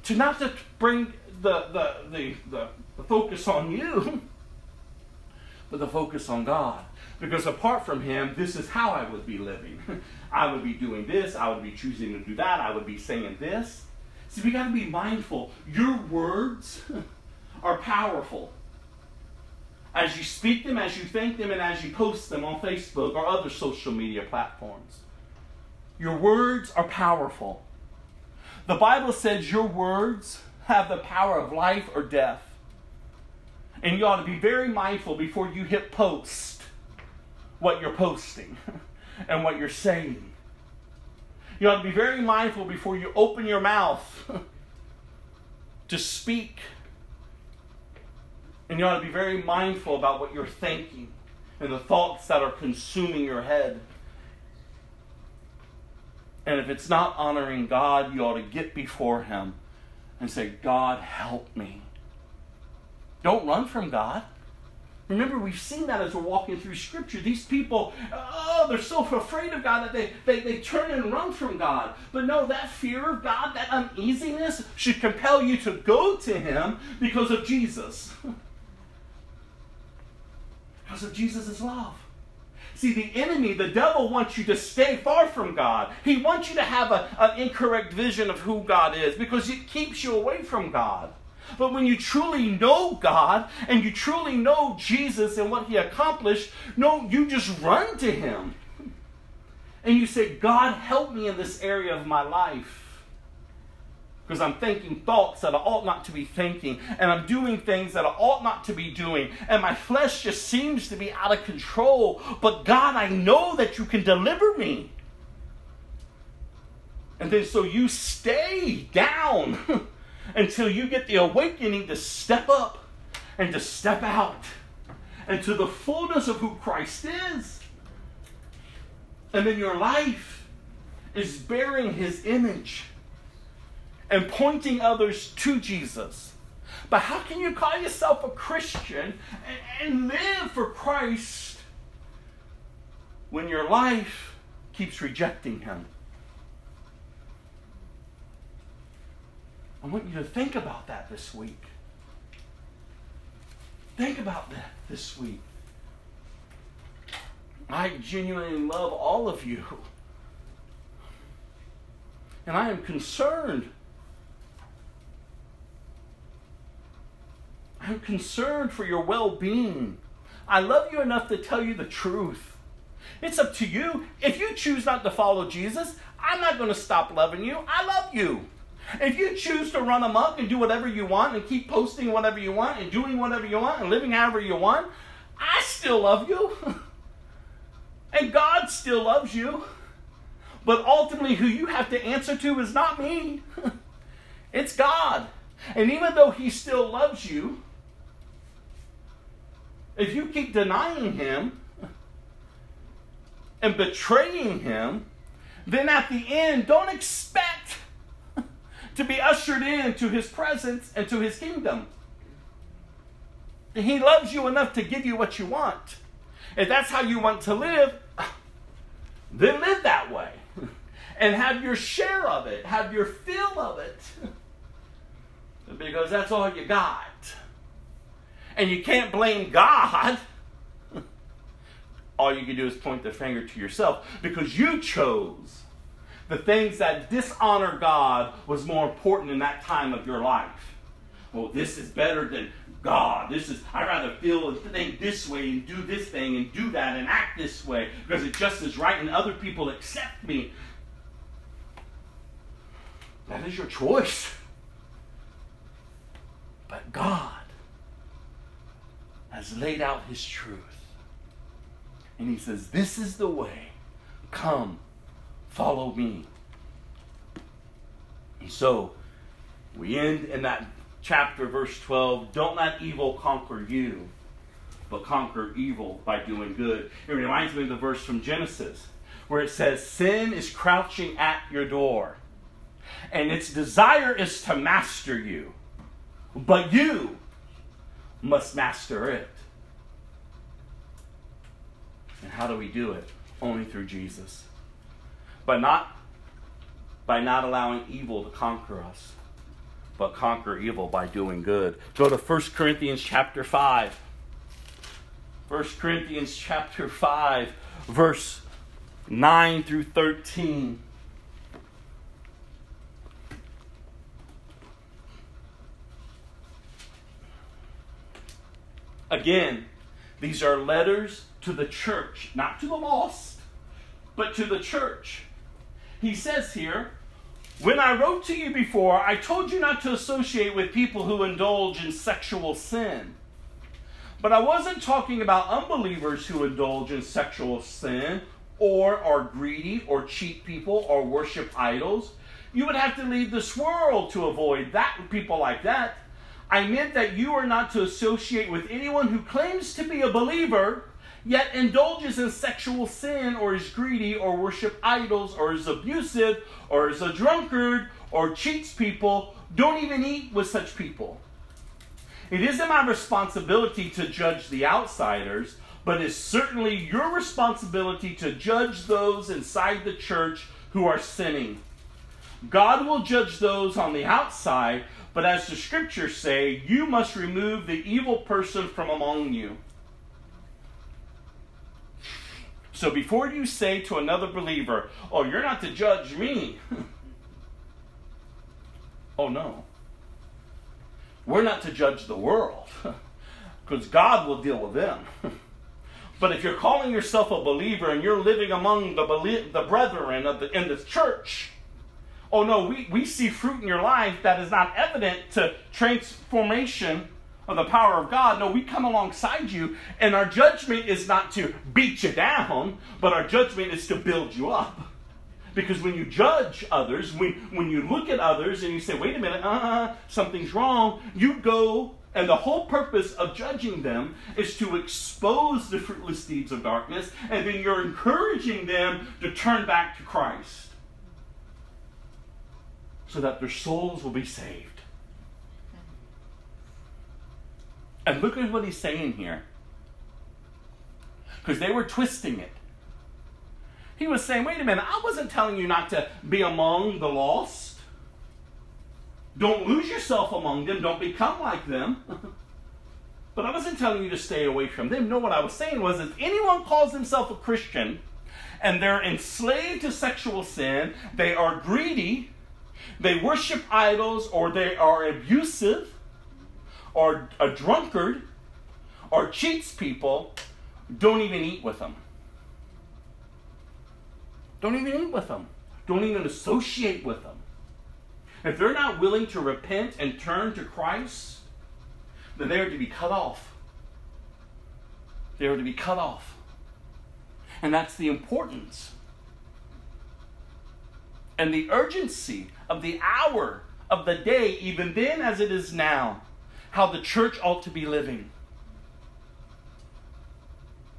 to not just bring the, the, the, the, the focus on you, but the focus on God. Because apart from Him, this is how I would be living. I would be doing this, I would be choosing to do that, I would be saying this. See, we got to be mindful. Your words are powerful. As you speak them, as you think them, and as you post them on Facebook or other social media platforms. Your words are powerful. The Bible says your words have the power of life or death. And you ought to be very mindful before you hit post what you're posting and what you're saying. You ought to be very mindful before you open your mouth to speak. And you ought to be very mindful about what you're thinking and the thoughts that are consuming your head. And if it's not honoring God, you ought to get before Him and say, God, help me. Don't run from God. Remember, we've seen that as we're walking through Scripture. These people, oh, they're so afraid of God that they, they, they turn and run from God. But no, that fear of God, that uneasiness, should compel you to go to Him because of Jesus. because of Jesus' love. See, the enemy, the devil, wants you to stay far from God. He wants you to have a, an incorrect vision of who God is because it keeps you away from God. But when you truly know God and you truly know Jesus and what He accomplished, no, you just run to Him. And you say, God, help me in this area of my life because I'm thinking thoughts that I ought not to be thinking, and I'm doing things that I ought not to be doing, and my flesh just seems to be out of control. But God, I know that you can deliver me. And then so you stay down until you get the awakening to step up and to step out into the fullness of who Christ is. And then your life is bearing his image and pointing others to Jesus. But how can you call yourself a Christian and, and live for Christ when your life keeps rejecting Him? I want you to think about that this week. Think about that this week. I genuinely love all of you. And I am concerned I'm concerned for your well being. I love you enough to tell you the truth. It's up to you. If you choose not to follow Jesus, I'm not going to stop loving you. I love you. If you choose to run amok and do whatever you want and keep posting whatever you want and doing whatever you want and living however you want, I still love you. and God still loves you. But ultimately, who you have to answer to is not me, it's God. And even though He still loves you, if you keep denying him and betraying him, then at the end, don't expect to be ushered into his presence and to his kingdom. He loves you enough to give you what you want. If that's how you want to live, then live that way. And have your share of it, have your fill of it. Because that's all you got. And you can't blame God. All you can do is point the finger to yourself because you chose the things that dishonor God was more important in that time of your life. oh, this is better than God. This is, I'd rather feel and think this way and do this thing and do that and act this way because it just is right and other people accept me. That is your choice. But God has laid out His truth. And He says, This is the way. Come, follow me. And so, we end in that chapter, verse 12 Don't let evil conquer you, but conquer evil by doing good. It reminds me of the verse from Genesis where it says, Sin is crouching at your door, and its desire is to master you, but you must master it. And how do we do it? Only through Jesus. But not by not allowing evil to conquer us but conquer evil by doing good. Go to 1 Corinthians chapter 5. 1 Corinthians chapter 5, verse 9 through 13. Again, these are letters to the church, not to the lost, but to the church. He says here, when I wrote to you before, I told you not to associate with people who indulge in sexual sin. But I wasn't talking about unbelievers who indulge in sexual sin or are greedy or cheat people or worship idols. You would have to leave this world to avoid that people like that. I meant that you are not to associate with anyone who claims to be a believer yet indulges in sexual sin or is greedy or worship idols or is abusive or is a drunkard or cheats people, don't even eat with such people. It isn't my responsibility to judge the outsiders, but it's certainly your responsibility to judge those inside the church who are sinning. God will judge those on the outside, but as the scriptures say, you must remove the evil person from among you. So before you say to another believer, Oh, you're not to judge me. oh, no. We're not to judge the world because God will deal with them. but if you're calling yourself a believer and you're living among the, the brethren of the, in the church, oh no, we, we see fruit in your life that is not evident to transformation of the power of God. No, we come alongside you, and our judgment is not to beat you down, but our judgment is to build you up. Because when you judge others, when, when you look at others and you say, wait a minute, uh, something's wrong, you go, and the whole purpose of judging them is to expose the fruitless deeds of darkness, and then you're encouraging them to turn back to Christ so that their souls will be saved. And look at what he's saying here. Because they were twisting it. He was saying, wait a minute, I wasn't telling you not to be among the lost. Don't lose yourself among them. Don't become like them. but I wasn't telling you to stay away from them. No, what I was saying was if anyone calls himself a Christian and they're enslaved to sexual sin, they are greedy, they worship idols, or they are abusive, or a drunkard or cheats people, don't even eat with them. Don't even eat with them. Don't even associate with them. If they're not willing to repent and turn to Christ, then they are to be cut off. They are to be cut off. And that's the importance and the urgency of the hour of the day, even then as it is now how the church ought to be living.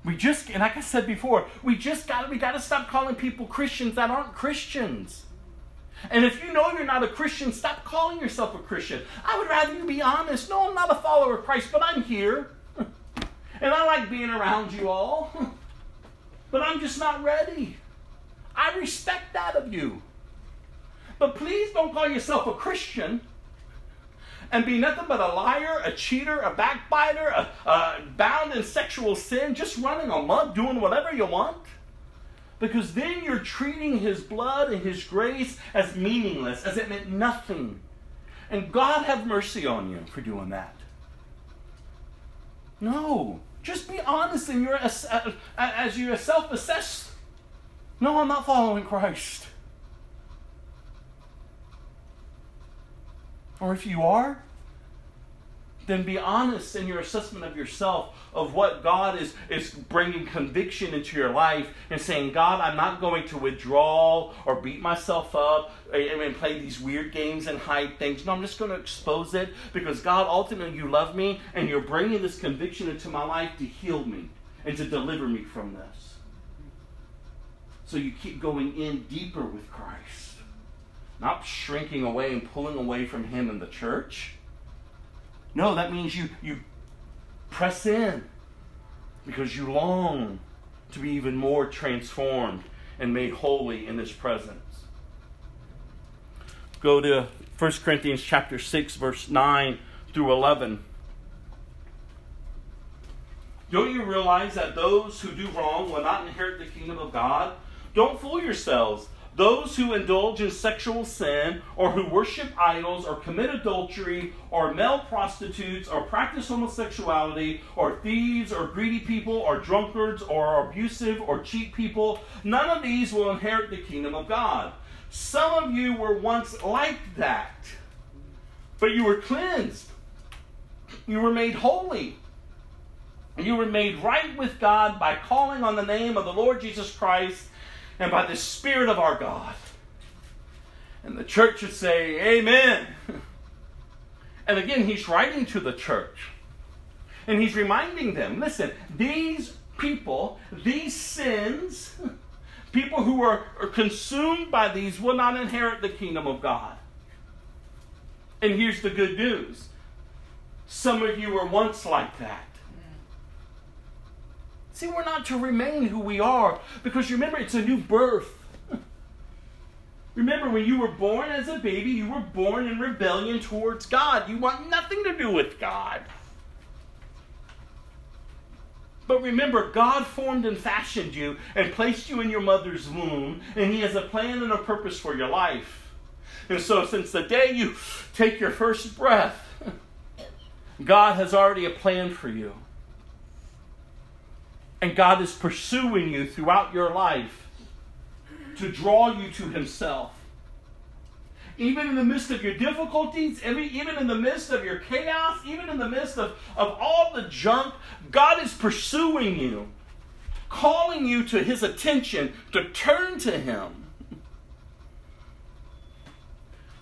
We just, and like I said before, we just got we got to stop calling people Christians that aren't Christians. And if you know you're not a Christian, stop calling yourself a Christian. I would rather you be honest. No, I'm not a follower of Christ, but I'm here. And I like being around you all. But I'm just not ready. I respect that of you. But please don't call yourself a Christian and be nothing but a liar, a cheater, a backbiter, a, a bound in sexual sin, just running a month, doing whatever you want. Because then you're treating his blood and his grace as meaningless, as it meant nothing. And God have mercy on you for doing that. No. Just be honest in your ass- uh, as you self-assess. No, I'm not following Christ. Or if you are, then be honest in your assessment of yourself of what God is, is bringing conviction into your life and saying, God, I'm not going to withdraw or beat myself up and play these weird games and hide things. No, I'm just going to expose it because God, ultimately, you love me and you're bringing this conviction into my life to heal me and to deliver me from this. So you keep going in deeper with Christ, not shrinking away and pulling away from Him in the church no, that means you, you press in because you long to be even more transformed and made holy in his presence. Go to 1 Corinthians chapter 6 verse 9 through 11. Don't you realize that those who do wrong will not inherit the kingdom of God? Don't fool yourselves. Those who indulge in sexual sin, or who worship idols, or commit adultery, or male prostitutes, or practice homosexuality, or thieves, or greedy people, or drunkards, or abusive, or cheat people, none of these will inherit the kingdom of God. Some of you were once like that, but you were cleansed. You were made holy. You were made right with God by calling on the name of the Lord Jesus Christ and by the Spirit of our God. And the church would say, Amen. And again, he's writing to the church. And he's reminding them listen, these people, these sins, people who are, are consumed by these will not inherit the kingdom of God. And here's the good news some of you were once like that. See, we're not to remain who we are because remember, it's a new birth. Remember, when you were born as a baby, you were born in rebellion towards God. You want nothing to do with God. But remember, God formed and fashioned you and placed you in your mother's womb, and He has a plan and a purpose for your life. And so, since the day you take your first breath, God has already a plan for you. And God is pursuing you throughout your life to draw you to Himself. Even in the midst of your difficulties, even in the midst of your chaos, even in the midst of, of all the junk, God is pursuing you, calling you to His attention to turn to Him.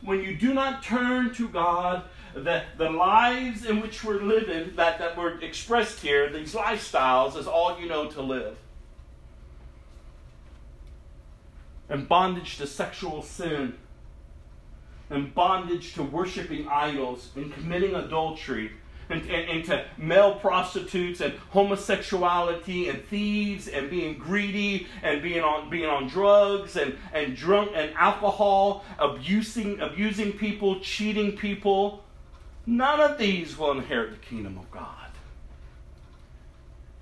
When you do not turn to God, the, the lives in which we're living, that, that were expressed here, these lifestyles, is all you know to live. And bondage to sexual sin, and bondage to worshiping idols, and committing adultery, and, and, and, to male prostitutes and homosexuality and thieves and being greedy and being on being on drugs and, and drunk and alcohol, abusing abusing people, cheating people, None of these will inherit the kingdom of God.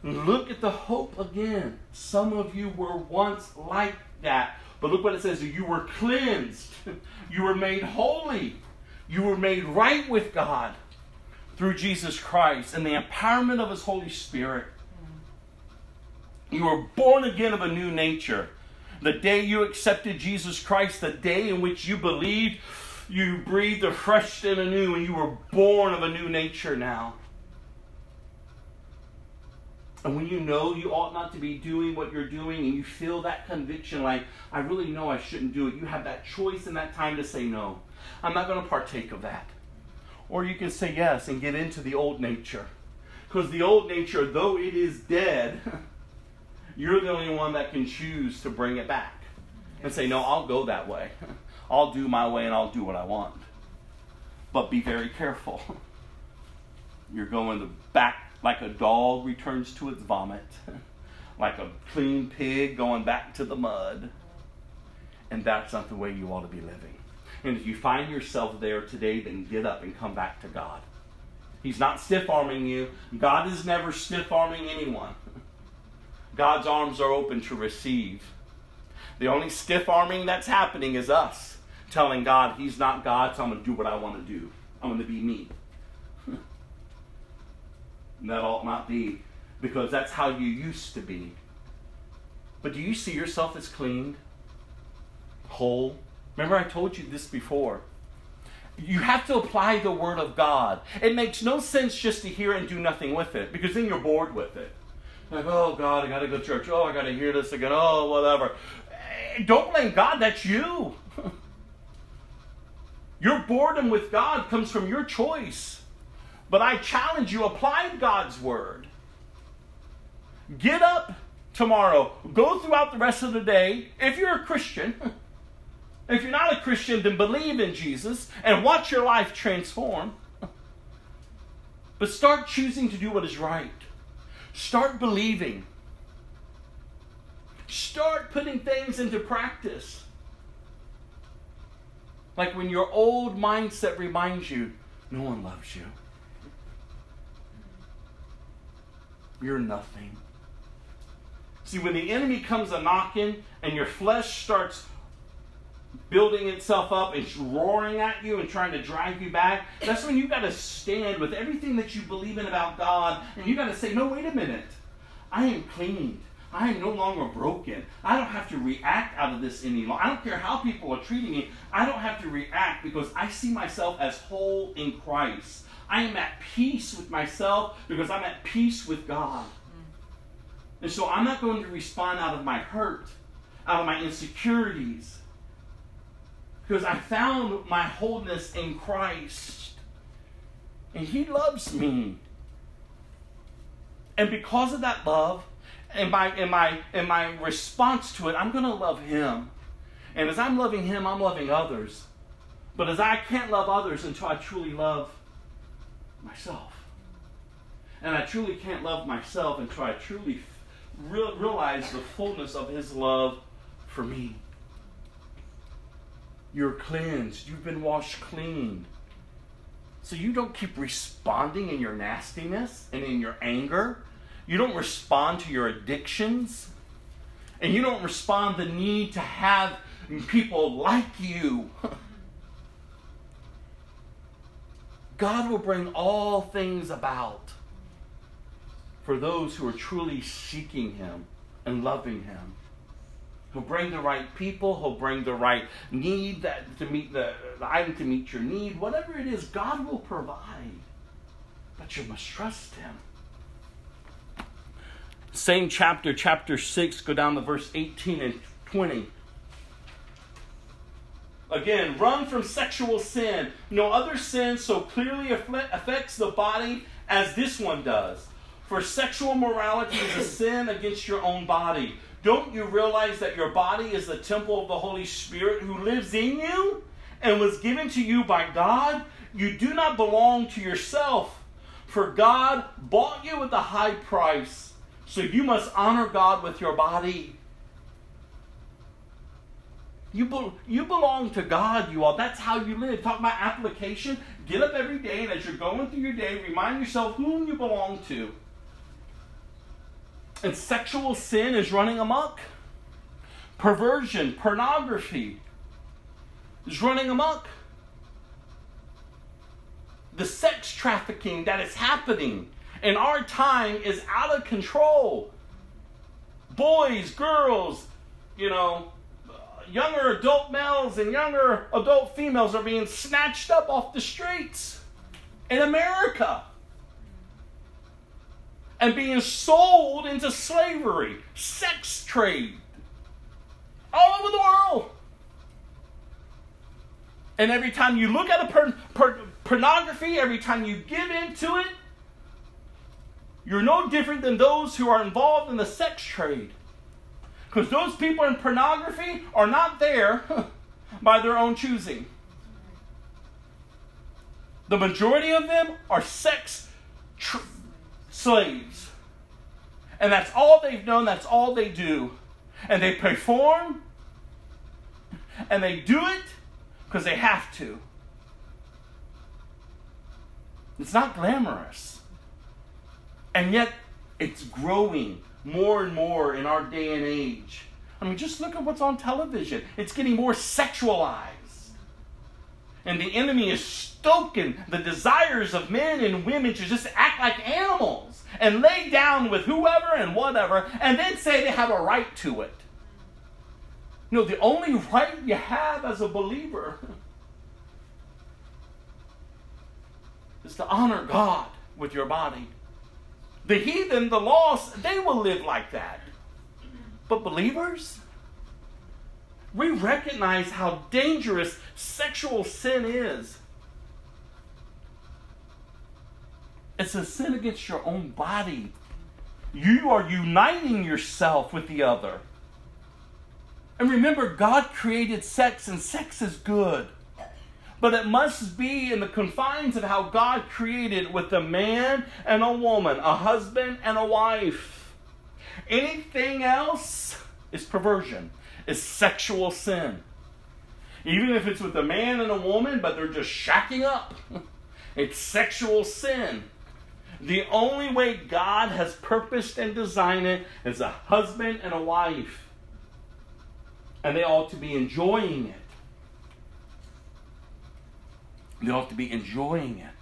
Look at the hope again. Some of you were once like that. But look what it says you were cleansed, you were made holy, you were made right with God through Jesus Christ and the empowerment of His Holy Spirit. You were born again of a new nature. The day you accepted Jesus Christ, the day in which you believed, you breathed afresh and anew, and you were born of a new nature now. And when you know you ought not to be doing what you're doing, and you feel that conviction like, I really know I shouldn't do it, you have that choice in that time to say, No, I'm not going to partake of that. Or you can say yes and get into the old nature. Because the old nature, though it is dead, you're the only one that can choose to bring it back and say, No, I'll go that way. I'll do my way and I'll do what I want. But be very careful. You're going to back like a dog returns to its vomit, like a clean pig going back to the mud. And that's not the way you ought to be living. And if you find yourself there today, then get up and come back to God. He's not stiff arming you. God is never stiff arming anyone. God's arms are open to receive. The only stiff arming that's happening is us telling God He's not God, so I'm going to do what I want to do. I'm going to be me. and that ought not be, because that's how you used to be. But do you see yourself as clean, whole? Remember, I told you this before. You have to apply the Word of God. It makes no sense just to hear and do nothing with it, because then you're bored with it. Like, oh God, I gotta go to church. Oh, I gotta hear this again. Oh, whatever. Eh, Don't blame God, that's you. Your boredom with God comes from your choice. But I challenge you, apply God's word. Get up tomorrow. Go throughout the rest of the day. If you're a Christian, if you're not a Christian, then believe in Jesus and watch your life transform. But start choosing to do what is right. Start believing. Start putting things into practice. Like when your old mindset reminds you, no one loves you. You're nothing. See, when the enemy comes a knocking and your flesh starts building itself up and roaring at you and trying to drag you back, that's when you got to stand with everything that you believe in about God and you got to say, no, wait a minute. I am cleaned. I am no longer broken. I don't have to react out of this any. I don't care how people are treating me. I don't have to react because I see myself as whole in Christ. I am at peace with myself because I'm at peace with God. And so I'm not going to respond out of my hurt, out of my insecurities. Because I found my wholeness in Christ. And He loves me. And because of that love, and my and my and my response to it, I'm gonna love Him. And as I'm loving Him, I'm loving others. But as I can't love others until I truly love myself. And I truly can't love myself until I truly real, realize the fullness of His love for me. You're cleansed. You've been washed clean. So you don't keep responding in your nastiness and in your anger. You don't respond to your addictions. And you don't respond the need to have people like you. God will bring all things about for those who are truly seeking Him and loving Him. He'll bring the right people. He'll bring the right need that to meet the, the item to meet your need. Whatever it is, God will provide. But you must trust Him. Same chapter, chapter 6, go down to verse 18 and 20. Again, run from sexual sin. No other sin so clearly affects the body as this one does. For sexual morality is a sin against your own body. Don't you realize that your body is the temple of the Holy Spirit who lives in you and was given to you by God? You do not belong to yourself, for God bought you with a high price. So you must honor God with your body. You, be, you belong to God, you all. That's how you live. Talk about application. Get up every day, and as you're going through your day, remind yourself whom you belong to. And sexual sin is running amok. Perversion, pornography is running amok. The sex trafficking that is happening in our time is out of control. Boys, girls, you know, younger adult males and younger adult females are being snatched up off the streets in America and being sold into slavery, sex trade, all over the world. And every time you look at a per- per- pornography, every time you give into it, you're no different than those who are involved in the sex trade. Because those people in pornography are not there by their own choosing. The majority of them are sex tr- slaves. And that's all they've known, that's all they do. And they perform, and they do it because they have to. It's not glamorous. And yet, it's growing more and more in our day and age. I mean, just look at what's on television. It's getting more sexualized. And the enemy is stoking the desires of men and women to just act like animals and lay down with whoever and whatever and then say they have a right to it. No, the only right you have as a believer is to honor God with your body. The heathen, the lost, they will live like that. But believers, we recognize how dangerous sexual sin is. It's a sin against your own body. You are uniting yourself with the other. And remember, God created sex, and sex is good. But it must be in the confines of how God created with a man and a woman, a husband and a wife. Anything else is perversion, is sexual sin. Even if it's with a man and a woman, but they're just shacking up, it's sexual sin. The only way God has purposed and designed it is a husband and a wife and they ought to be enjoying it. They ought to be enjoying it.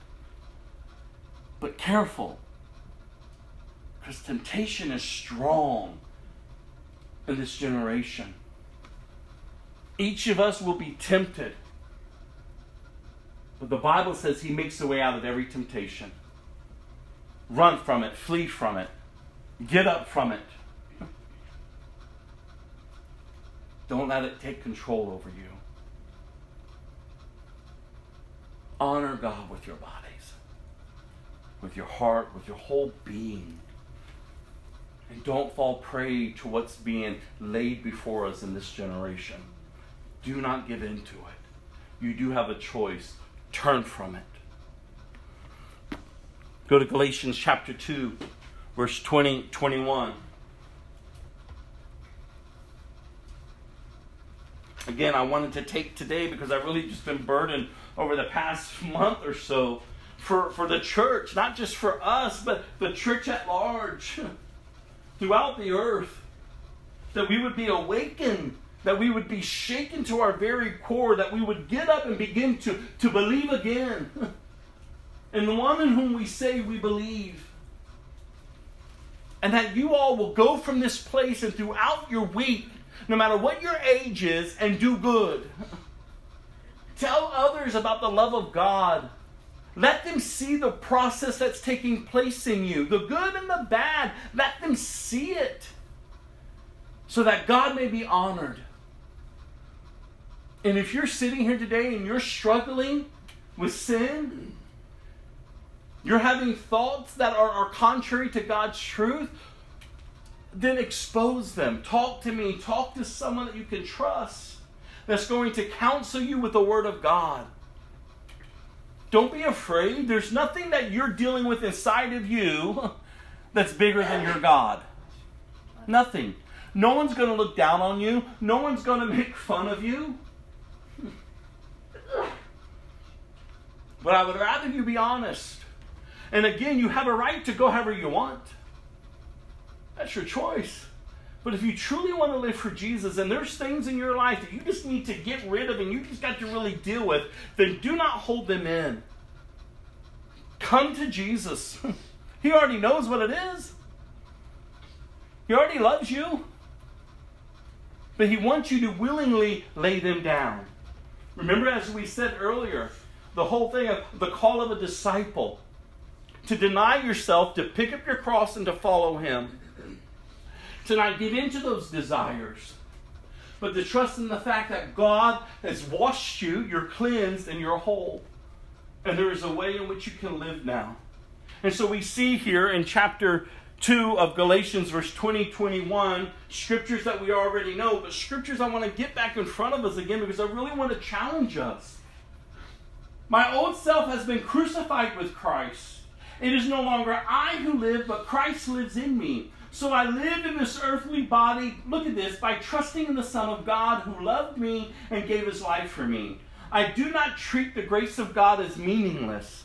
But careful, because temptation is strong in this generation. Each of us will be tempted. But the Bible says he makes a way out of every temptation. Run from it, flee from it, get up from it. Don't let it take control over you. Honor God with your bodies, with your heart, with your whole being. And don't fall prey to what's being laid before us in this generation. Do not give in to it. You do have a choice. Turn from it. Go to Galatians chapter 2, verse 20, 21. again, I wanted to take today because I've really just been burdened over the past month or so for, for the church, not just for us, but the church at large throughout the earth. That we would be awakened, that we would be shaken to our very core, that we would get up and begin to, to believe again in the one in whom we say we believe. And that you all will go from this place and throughout your week no matter what your age is, and do good. Tell others about the love of God. Let them see the process that's taking place in you, the good and the bad. Let them see it so that God may be honored. And if you're sitting here today and you're struggling with sin, you're having thoughts that are, are contrary to God's truth, then expose them. Talk to me. Talk to someone that you can trust that's going to counsel you with the Word of God. Don't be afraid. There's nothing that you're dealing with inside of you that's bigger than your God. Nothing. No one's going to look down on you, no one's going to make fun of you. But I would rather you be honest. And again, you have a right to go however you want. That's your choice. But if you truly want to live for Jesus and there's things in your life that you just need to get rid of and you just got to really deal with, then do not hold them in. Come to Jesus. he already knows what it is, He already loves you. But He wants you to willingly lay them down. Remember, as we said earlier, the whole thing of the call of a disciple to deny yourself, to pick up your cross, and to follow Him to not give into those desires, but to trust in the fact that God has washed you, you're cleansed, and you're whole. And there is a way in which you can live now. And so we see here in chapter 2 of Galatians, verse 20, 21, scriptures that we already know, but scriptures I want to get back in front of us again because I really want to challenge us. My old self has been crucified with Christ. It is no longer I who live, but Christ lives in me. So I live in this earthly body, look at this, by trusting in the Son of God who loved me and gave his life for me. I do not treat the grace of God as meaningless.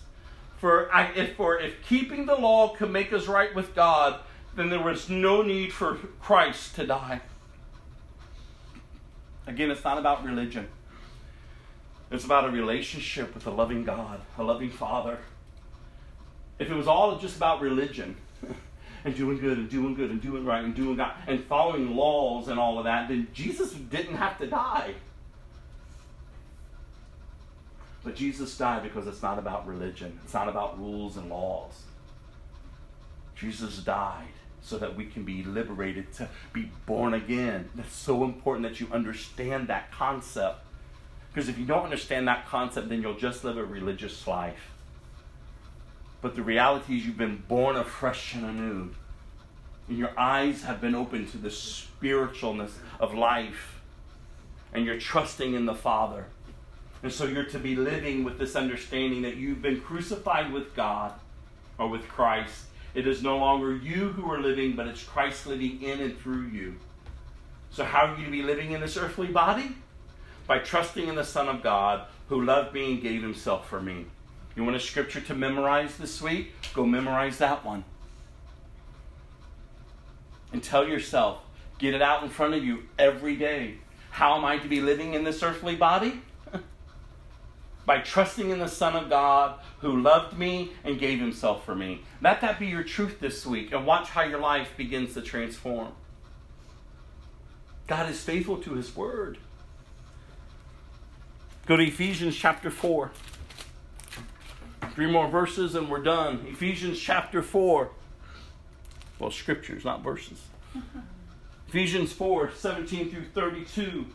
For, I, if, for if keeping the law could make us right with God, then there was no need for Christ to die. Again, it's not about religion. It's about a relationship with a loving God, a loving Father. If it was all just about religion and doing good and doing good and doing right and doing God and following laws and all of that, then Jesus didn't have to die. But Jesus died because it's not about religion, it's not about rules and laws. Jesus died so that we can be liberated to be born again. That's so important that you understand that concept. Because if you don't understand that concept, then you'll just live a religious life. But the reality is, you've been born afresh and anew. And your eyes have been opened to the spiritualness of life. And you're trusting in the Father. And so you're to be living with this understanding that you've been crucified with God or with Christ. It is no longer you who are living, but it's Christ living in and through you. So, how are you to be living in this earthly body? By trusting in the Son of God who loved me and gave himself for me. You want a scripture to memorize this week? Go memorize that one. And tell yourself, get it out in front of you every day. How am I to be living in this earthly body? by trusting in the Son of God who loved me and gave himself for me. Let that be your truth this week and watch how your life begins to transform. God is faithful to his word. Go to Ephesians chapter 4. Three more verses and we're done. Ephesians chapter 4. Well, scriptures, not verses. Ephesians 4 17 through 32.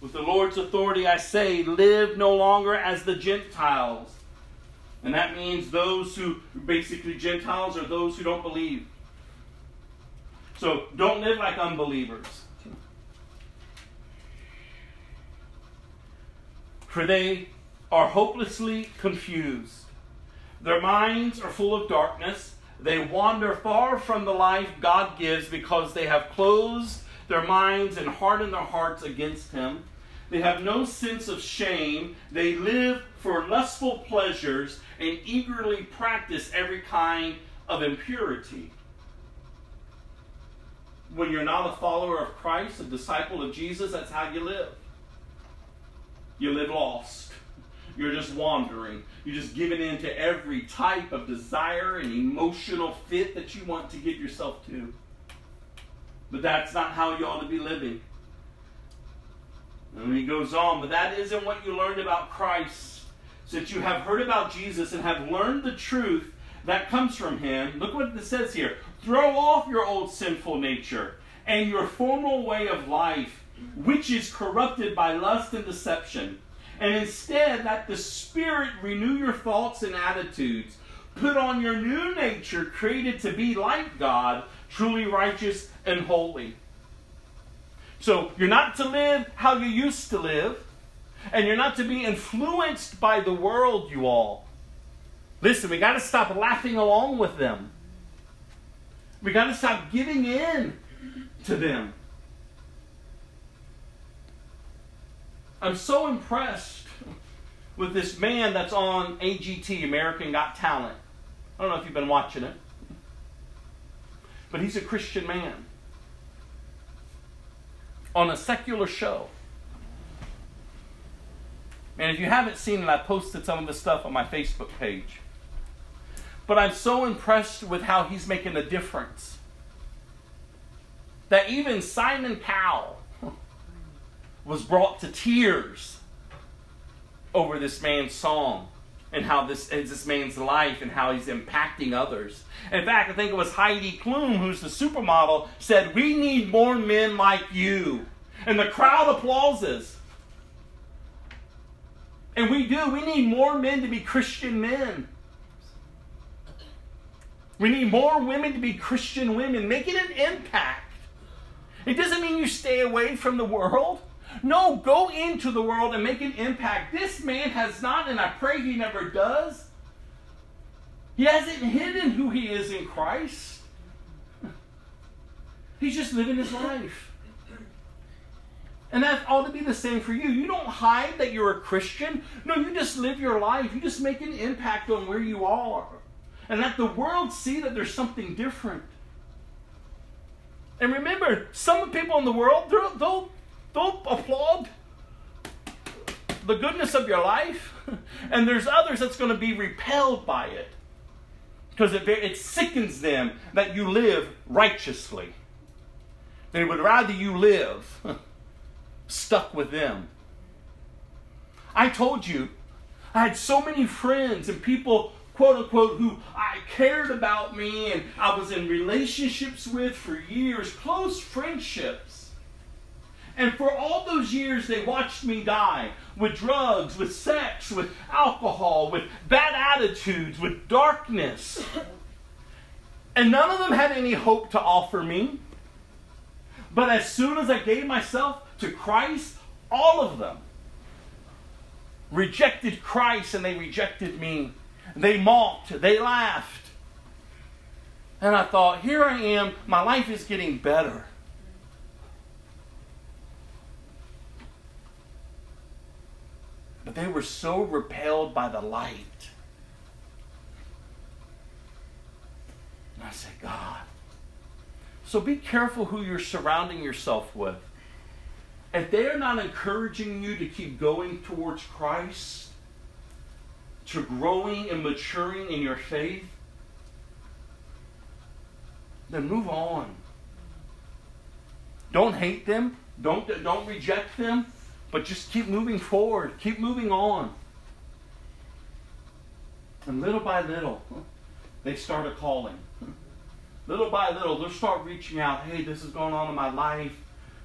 With the Lord's authority, I say, live no longer as the Gentiles. And that means those who, basically, Gentiles are those who don't believe. So don't live like unbelievers. For they are hopelessly confused. Their minds are full of darkness. They wander far from the life God gives because they have closed their minds and hardened their hearts against Him. They have no sense of shame. They live for lustful pleasures and eagerly practice every kind of impurity. When you're not a follower of Christ, a disciple of Jesus, that's how you live. You live lost. You're just wandering. You're just giving in to every type of desire and emotional fit that you want to get yourself to. But that's not how you ought to be living. And he goes on, but that isn't what you learned about Christ. Since you have heard about Jesus and have learned the truth that comes from him, look what it says here throw off your old sinful nature and your formal way of life, which is corrupted by lust and deception. And instead, let the Spirit renew your thoughts and attitudes. Put on your new nature, created to be like God, truly righteous and holy. So you're not to live how you used to live, and you're not to be influenced by the world, you all. Listen, we got to stop laughing along with them. We got to stop giving in to them. I'm so impressed with this man that's on AGT, American Got Talent. I don't know if you've been watching it, but he's a Christian man on a secular show. And if you haven't seen it, I posted some of the stuff on my Facebook page. But I'm so impressed with how he's making a difference. That even Simon Cowell was brought to tears over this man's song and how this is this man's life and how he's impacting others. In fact, I think it was Heidi Klum, who's the supermodel, said, We need more men like you. And the crowd applauses. And we do. We need more men to be Christian men. We need more women to be Christian women, making an impact. It doesn't mean you stay away from the world. No, go into the world and make an impact. This man has not, and I pray he never does. He hasn't hidden who he is in Christ. He's just living his life. And that ought to be the same for you. You don't hide that you're a Christian. No, you just live your life. You just make an impact on where you are. And let the world see that there's something different. And remember, some people in the world, they'll, They'll applaud the goodness of your life. And there's others that's going to be repelled by it because it, it sickens them that you live righteously. They would rather you live stuck with them. I told you, I had so many friends and people, quote unquote, who I cared about me and I was in relationships with for years, close friendships. And for all those years, they watched me die with drugs, with sex, with alcohol, with bad attitudes, with darkness. And none of them had any hope to offer me. But as soon as I gave myself to Christ, all of them rejected Christ and they rejected me. They mocked, they laughed. And I thought, here I am, my life is getting better. But they were so repelled by the light. And I said, God. So be careful who you're surrounding yourself with. If they are not encouraging you to keep going towards Christ, to growing and maturing in your faith, then move on. Don't hate them. Don't, don't reject them. But just keep moving forward, keep moving on. And little by little, they started calling. Little by little, they'll start reaching out. Hey, this is going on in my life.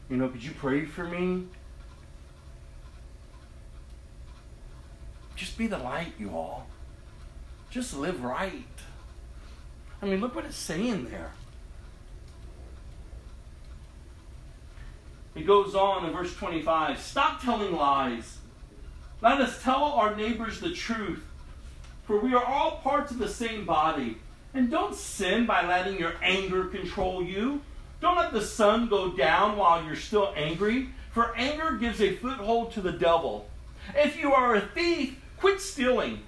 You know, could you pray for me? Just be the light, you all. Just live right. I mean, look what it's saying there. He goes on in verse 25 Stop telling lies. Let us tell our neighbors the truth, for we are all parts of the same body. And don't sin by letting your anger control you. Don't let the sun go down while you're still angry, for anger gives a foothold to the devil. If you are a thief, quit stealing.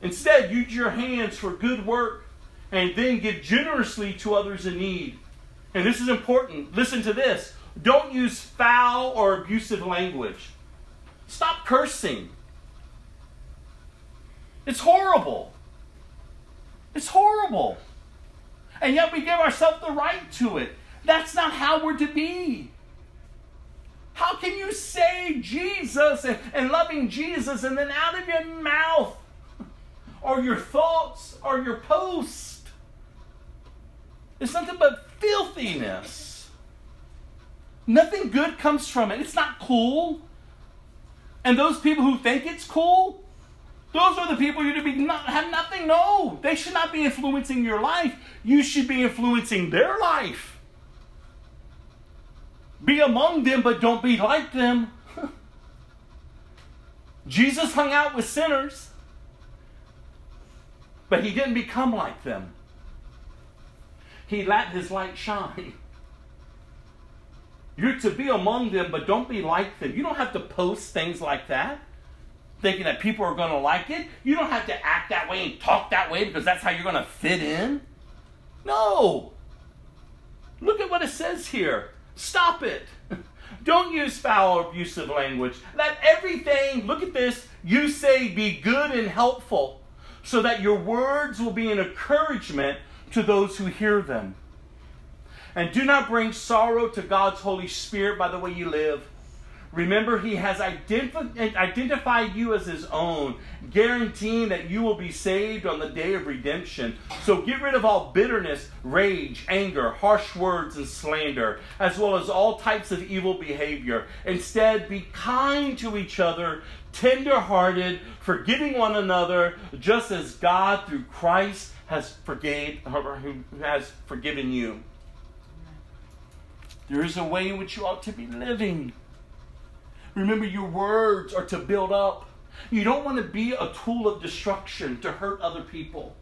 Instead, use your hands for good work and then give generously to others in need. And this is important. Listen to this. Don't use foul or abusive language. Stop cursing. It's horrible. It's horrible. And yet we give ourselves the right to it. That's not how we're to be. How can you say Jesus and, loving Jesus and then out of your mouth or your thoughts or your post? It's nothing but filthiness. Nothing good comes from it. It's not cool. And those people who think it's cool, those are the people you to be not have nothing. No, they should not be influencing your life. You should be influencing their life. Be among them, but don't be like them. Jesus hung out with sinners, but he didn't become like them. He let his light shine. You're to be among them, but don't be like them. You don't have to post things like that thinking that people are going to like it. You don't have to act that way and talk that way because that's how you're going to fit in. No. Look at what it says here. Stop it. Don't use foul or abusive language. Let everything, look at this, you say be good and helpful so that your words will be an encouragement to those who hear them. And do not bring sorrow to God's Holy Spirit by the way you live. Remember, He has identif- identified you as His own, guaranteeing that you will be saved on the day of redemption. So get rid of all bitterness, rage, anger, harsh words, and slander, as well as all types of evil behavior. Instead, be kind to each other, tender hearted, forgiving one another, just as God, through Christ, has, forgave, has forgiven you. There is a way in which you ought to be living. Remember, your words are to build up. You don't want to be a tool of destruction to hurt other people.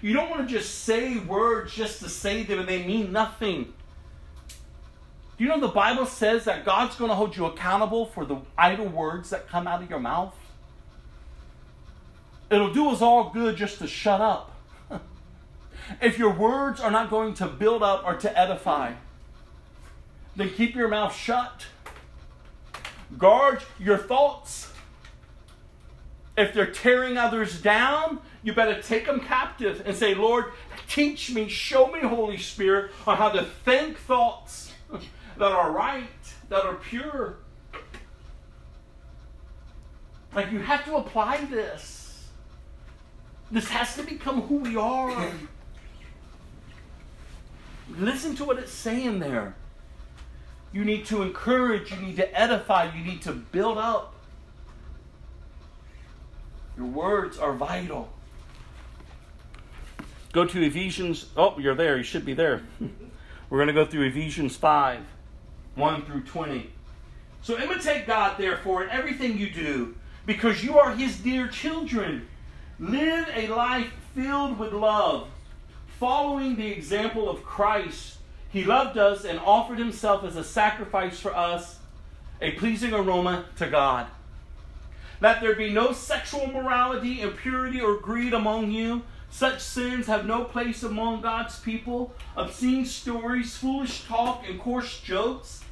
You don't want to just say words just to say them and they mean nothing. Do you know the Bible says that God's going to hold you accountable for the idle words that come out of your mouth? It'll do us all good just to shut up. if your words are not going to build up or to edify, then keep your mouth shut. Guard your thoughts. If they're tearing others down, you better take them captive and say, Lord, teach me, show me, Holy Spirit, on how to think thoughts that are right, that are pure. Like you have to apply this. This has to become who we are. Listen to what it's saying there. You need to encourage, you need to edify, you need to build up. Your words are vital. Go to Ephesians. Oh, you're there. You should be there. We're going to go through Ephesians 5 1 through 20. So imitate God, therefore, in everything you do, because you are His dear children. Live a life filled with love, following the example of Christ. He loved us and offered Himself as a sacrifice for us, a pleasing aroma to God. Let there be no sexual morality, impurity, or greed among you. Such sins have no place among God's people. Obscene stories, foolish talk, and coarse jokes.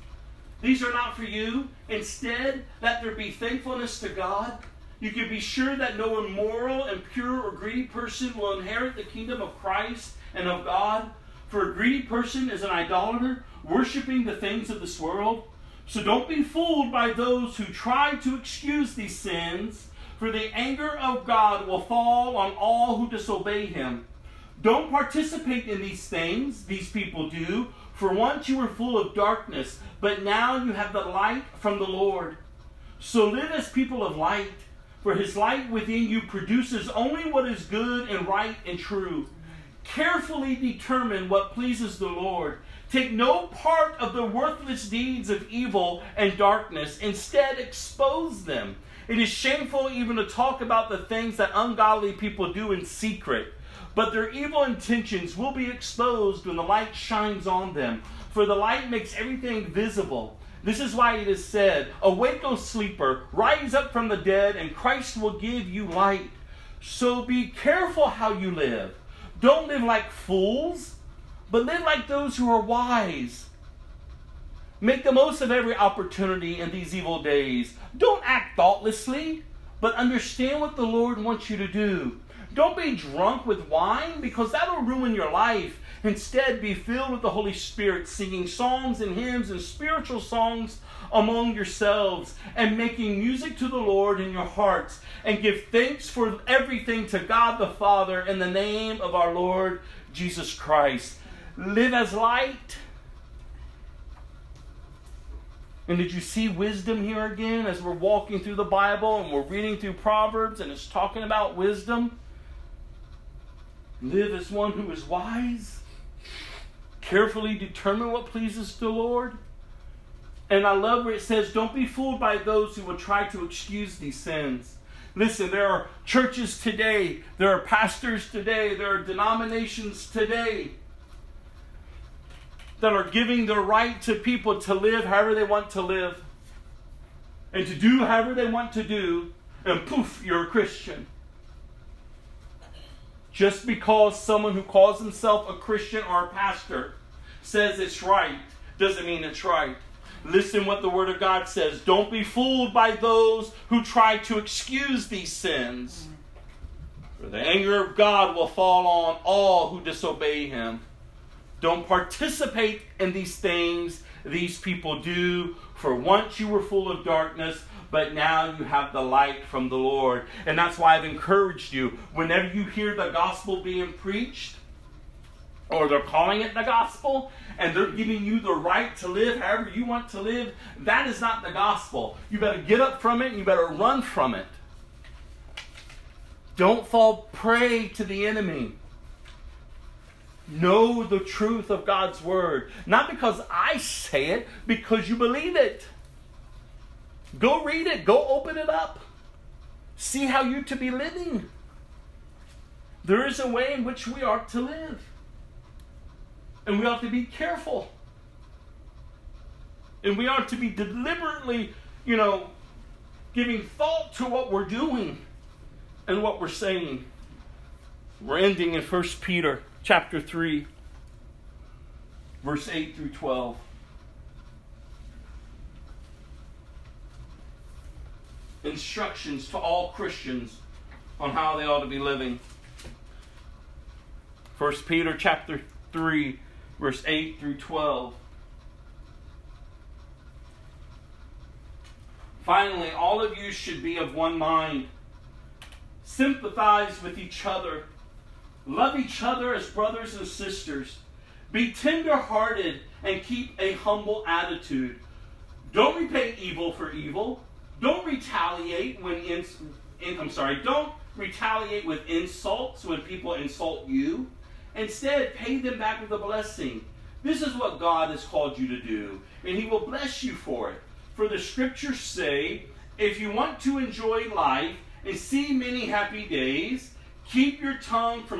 These are not for you. Instead, let there be thankfulness to God. You can be sure that no immoral, impure, or greedy person will inherit the kingdom of Christ and of God. For a greedy person is an idolater, worshiping the things of this world. So don't be fooled by those who try to excuse these sins, for the anger of God will fall on all who disobey him. Don't participate in these things these people do, for once you were full of darkness, but now you have the light from the Lord. So live as people of light, for his light within you produces only what is good and right and true. Carefully determine what pleases the Lord. Take no part of the worthless deeds of evil and darkness. Instead, expose them. It is shameful even to talk about the things that ungodly people do in secret. But their evil intentions will be exposed when the light shines on them. For the light makes everything visible. This is why it is said, Awake, O sleeper, rise up from the dead, and Christ will give you light. So be careful how you live. Don't live like fools, but live like those who are wise. Make the most of every opportunity in these evil days. Don't act thoughtlessly, but understand what the Lord wants you to do. Don't be drunk with wine because that'll ruin your life. Instead, be filled with the Holy Spirit, singing psalms and hymns and spiritual songs among yourselves, and making music to the Lord in your hearts, and give thanks for everything to God the Father in the name of our Lord Jesus Christ. Live as light. And did you see wisdom here again as we're walking through the Bible and we're reading through Proverbs and it's talking about wisdom? Live as one who is wise. Carefully determine what pleases the Lord. And I love where it says, Don't be fooled by those who will try to excuse these sins. Listen, there are churches today, there are pastors today, there are denominations today that are giving the right to people to live however they want to live and to do however they want to do, and poof, you're a Christian. Just because someone who calls himself a Christian or a pastor says it's right doesn't mean it's right. Listen what the Word of God says. Don't be fooled by those who try to excuse these sins. For the anger of God will fall on all who disobey Him. Don't participate in these things these people do, for once you were full of darkness, but now you have the light from the Lord. And that's why I've encouraged you whenever you hear the gospel being preached, or they're calling it the gospel, and they're giving you the right to live however you want to live, that is not the gospel. You better get up from it and you better run from it. Don't fall prey to the enemy. Know the truth of God's word. Not because I say it, because you believe it. Go read it, go open it up. See how you to be living. There is a way in which we are to live. And we ought to be careful. And we ought to be deliberately, you know, giving thought to what we're doing and what we're saying. We're ending in 1 Peter chapter 3, verse 8 through 12. Instructions to all Christians on how they ought to be living. 1 Peter chapter 3 verse 8 through 12. Finally, all of you should be of one mind. Sympathize with each other. Love each other as brothers and sisters. Be tender hearted and keep a humble attitude. Don't repay evil for evil. Don't retaliate when ins- in, I'm sorry, don't retaliate with insults when people insult you. Instead, pay them back with a blessing. This is what God has called you to do, and He will bless you for it. For the scriptures say, if you want to enjoy life and see many happy days, keep your tongue from